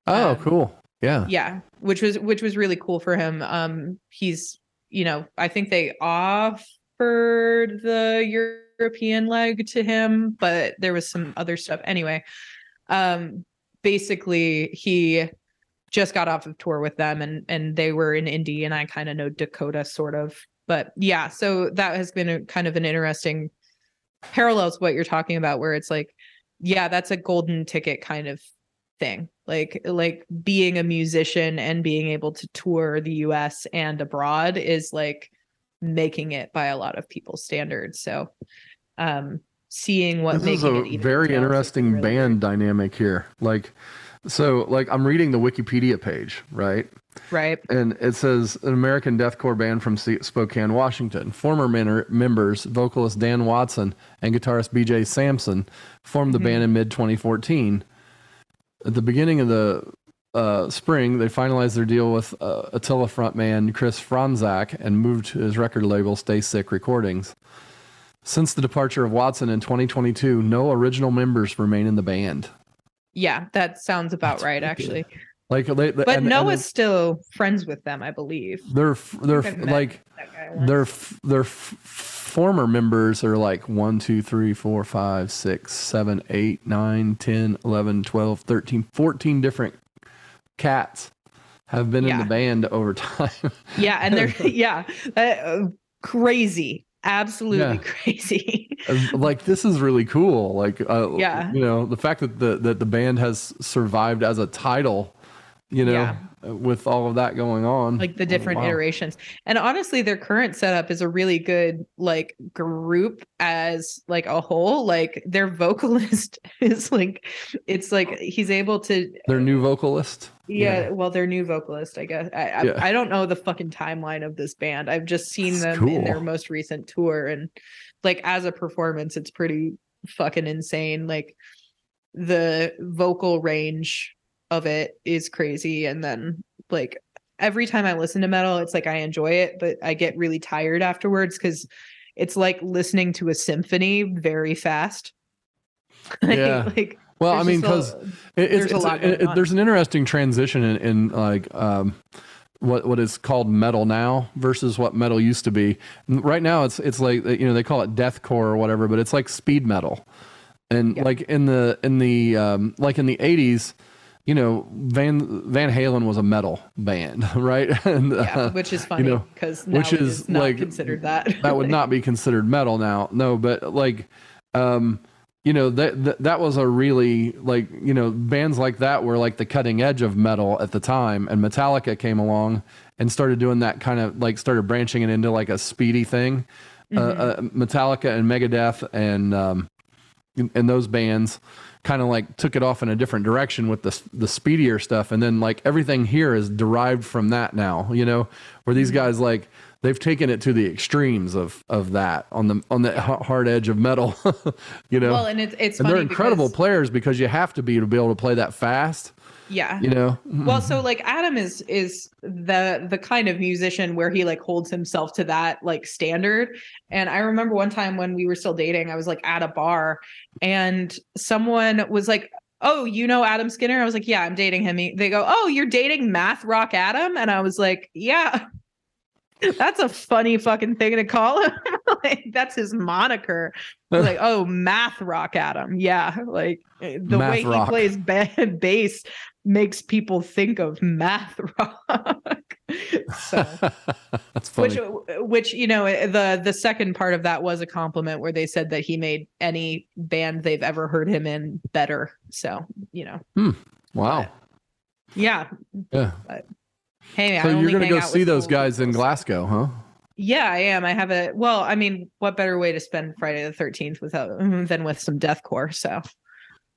S4: Oh,
S3: Um,
S4: cool. Yeah.
S3: yeah which was which was really cool for him um he's you know i think they offered the european leg to him but there was some other stuff. Anyway um basically he just got off of tour with them and and they were in Indy and I kind of know Dakota sort of. But yeah so that has been a kind of an interesting parallels what you're talking about where it's like yeah that's a golden ticket kind of thing. Like like being a musician and being able to tour the US and abroad is like making it by a lot of people's standards. So um seeing what
S4: this is a very interesting
S3: really
S4: band dynamic here. Like, so like I'm reading the Wikipedia page, right?
S3: right
S4: And it says an American deathcore band from C- Spokane, Washington. Former men- members, vocalist Dan Watson and guitarist BJ Sampson, formed the
S3: Mhm.
S4: band in mid 2014. At the beginning of the uh, spring, they finalized their deal with uh, Attila frontman Chris Fronzak and moved to his record label Stay Sick Recordings. Since the departure of Watson in 2022, no original members remain in the band.
S3: yeah that sounds about
S4: That's
S3: right actually.
S4: Like, they,
S3: but
S4: and- and
S3: Noah's still friends with them I believe.
S4: They're they're
S3: I've
S4: f-
S3: met
S4: like
S3: that guy once.
S4: their f- their former members are like 1 2 3 4 5 6 7 8 9 10 11 12 13 14 different cats have been in the band over time.
S3: Yeah and they're yeah uh, crazy absolutely
S4: Yeah.
S3: crazy
S4: like this is really cool like uh,
S3: Yeah.
S4: you know the fact that the that the band has survived as a title you know
S3: Yeah.
S4: uh, with all of that going on
S3: like the different
S4: Wow.
S3: iterations and honestly their current setup is a really good like group as like a whole like their vocalist is like it's like he's able to
S4: their new vocalist
S3: Yeah, well, their new vocalist, I guess. I, I,
S4: Yeah.
S3: I don't know the fucking timeline of this band. I've just seen
S4: That's
S3: them in their most recent tour, and like as a performance, it's pretty fucking insane. Like the vocal range of it is crazy, and then like every time I listen to metal, it's like I enjoy it, but I get really tired afterwards because it's like listening to a symphony very fast.
S4: Yeah.
S3: like
S4: Well, I mean, because it, it's,
S3: there's
S4: it's- it- there's an interesting transition in, in like um, what what is called metal now versus what metal used to be. Right now, it's it's like you know they call it deathcore or whatever, but it's like speed metal. And
S3: Yeah.
S4: like in the in the um, like in the 80s, you know Van Van Halen was a metal band, right? and,
S3: yeah,
S4: uh,
S3: which is funny
S4: know,
S3: because now
S4: which
S3: it
S4: is
S3: is not
S4: like-
S3: considered that.
S4: that would not be considered metal now. No, but like, um, you know that, that that was a really like you know bands like that were like the cutting edge of metal at the time, and Metallica came along and started doing that kind of like started branching it into like a speedy thing. Uh, uh, Metallica and Megadeth and um, and those bands kind of like took it off in a different direction with the the speedier stuff. And then like everything here is derived from that now you know where these guys like they've taken it to the extremes of of that on the on the hard edge of metal you know
S3: Well, and it's it's
S4: and they're incredible
S3: because-
S4: players because you have to be to be able to play that fast
S3: yeah.
S4: you know
S3: Well, so like Adam is is the the kind of musician where he like holds himself to that like standard. And I remember one time when we were still dating, I was like at a bar and someone was like, "Oh, you know Adam Skinner?" I was like, "Yeah, I'm dating him." He- They go, "Oh, you're dating Math Rock Adam?" And I was like, "Yeah." That's a funny fucking thing to call him. like that's his moniker. Like, oh, math rock Adam. Yeah. Like eh, the
S4: Math
S3: way
S4: rock.
S3: he plays ba- bass makes people think of math rock. so
S4: that's funny
S3: which which you know eh, the the second part of that was a compliment where they said that he made any band they've ever heard him in better. So, you know. Hmm.
S4: wow
S3: Yeah.
S4: yeah
S3: Hey,
S4: so you're gonna go see those guys in glasgow huh
S3: Yeah, I am. I have a well, I mean, what better way to spend Friday the 13th without than with some deathcore, so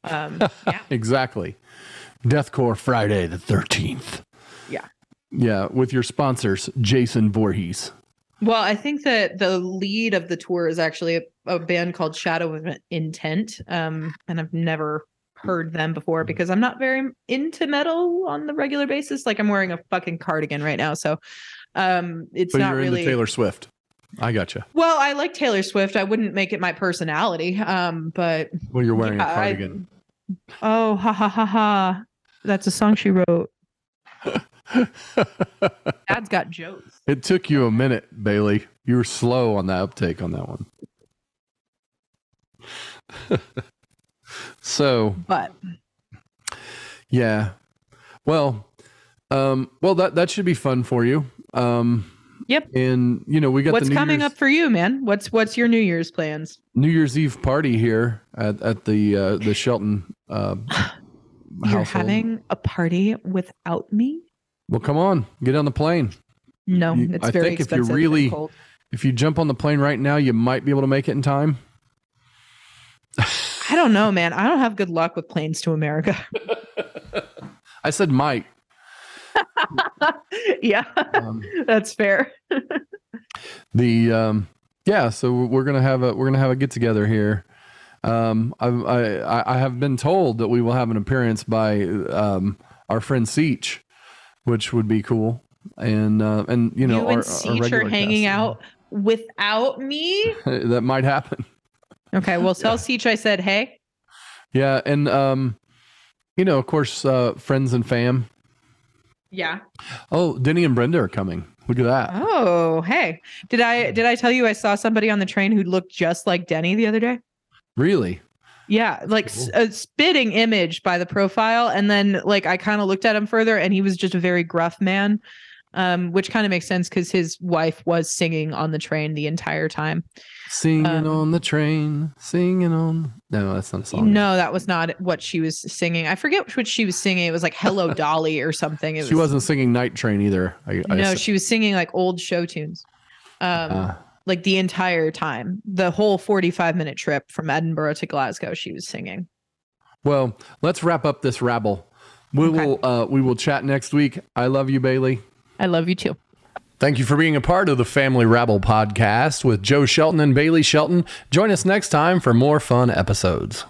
S3: um yeah.
S4: Exactly. Deathcore Friday the 13th.
S3: Yeah.
S4: Yeah, with your sponsors, Jason Voorhees.
S3: Well, I think that the lead of the tour is actually a, a band called Shadow of Intent. Um, and I've never heard them before because I'm not very into metal on the regular basis. Like I'm wearing a fucking cardigan right now. So um it's
S4: But
S3: not
S4: you're
S3: really
S4: Taylor Swift. I gotcha.
S3: well, I like Taylor Swift. I wouldn't make it my personality. Um, but
S4: Well, you're wearing
S3: Yeah,
S4: a
S3: I-
S4: cardigan.
S3: oh ha ha ha ha. That's a song she wrote. Dad's got jokes.
S4: it took you a minute, Bailey. You were slow on that uptake on that one. so,
S3: But
S4: yeah. Well, um, well that that should be fun for you. Um,
S3: Yep.
S4: And you know, we got
S3: what's coming
S4: Year's,
S3: up for you, man? What's what's your New Year's plans?
S4: New Year's Eve party here at, at the uh, the Shelton uh,
S3: You're
S4: household.
S3: having a party without me?
S4: Well, come on, get on the plane.
S3: No,
S4: You-
S3: it's
S4: I
S3: very
S4: think if you're
S3: expensive. and
S4: really-
S3: cold.
S4: If you jump on the plane right now, you might be able to make it in time.
S3: I don't know, man. I don't have good luck with planes to America.
S4: I said Mike.
S3: yeah,
S4: Um,
S3: that's fair.
S4: the um, yeah, so we're gonna have a we're gonna have a get together here. Um, I, I I have been told that we will have an appearance by um, our friend Seach, which would be cool. And uh, and you know
S3: you
S4: our,
S3: and Seach are hanging out without me.
S4: that might happen.
S3: Okay, well, tell Seach I said, hey.
S4: Yeah, and um, you know, of course, uh, friends and fam.
S3: Yeah.
S4: Oh, Denny and Brenda are coming. Look at that.
S3: Oh, hey. Did I did I tell you I saw somebody on the train who looked just like Denny the other day?
S4: Really?
S3: Yeah, like a spitting image by the profile, and then like I kind of looked at him further, and he was just a very gruff man, um, which kind of makes sense because his wife was singing on the train the entire time.
S4: Singing
S3: Um,
S4: on the train, singing on. No, that's not a song.
S3: No, that was not what she was singing. I forget what she was singing. It was like "Hello Dolly" or something. It
S4: she
S3: was,
S4: wasn't singing Night Train either. I, I
S3: No, she was singing like old show tunes. Um,
S4: Ah.
S3: like the entire time, the whole forty-five minute trip from Edinburgh to Glasgow, she was singing.
S4: Well, let's wrap up this rabble We will uh, we will chat next week. I love you, Bailey.
S3: I love you too.
S4: Thank you for being a part of the Family Rabble podcast with Joe Shelton and Bailey Shelton. Join us next time for more fun episodes.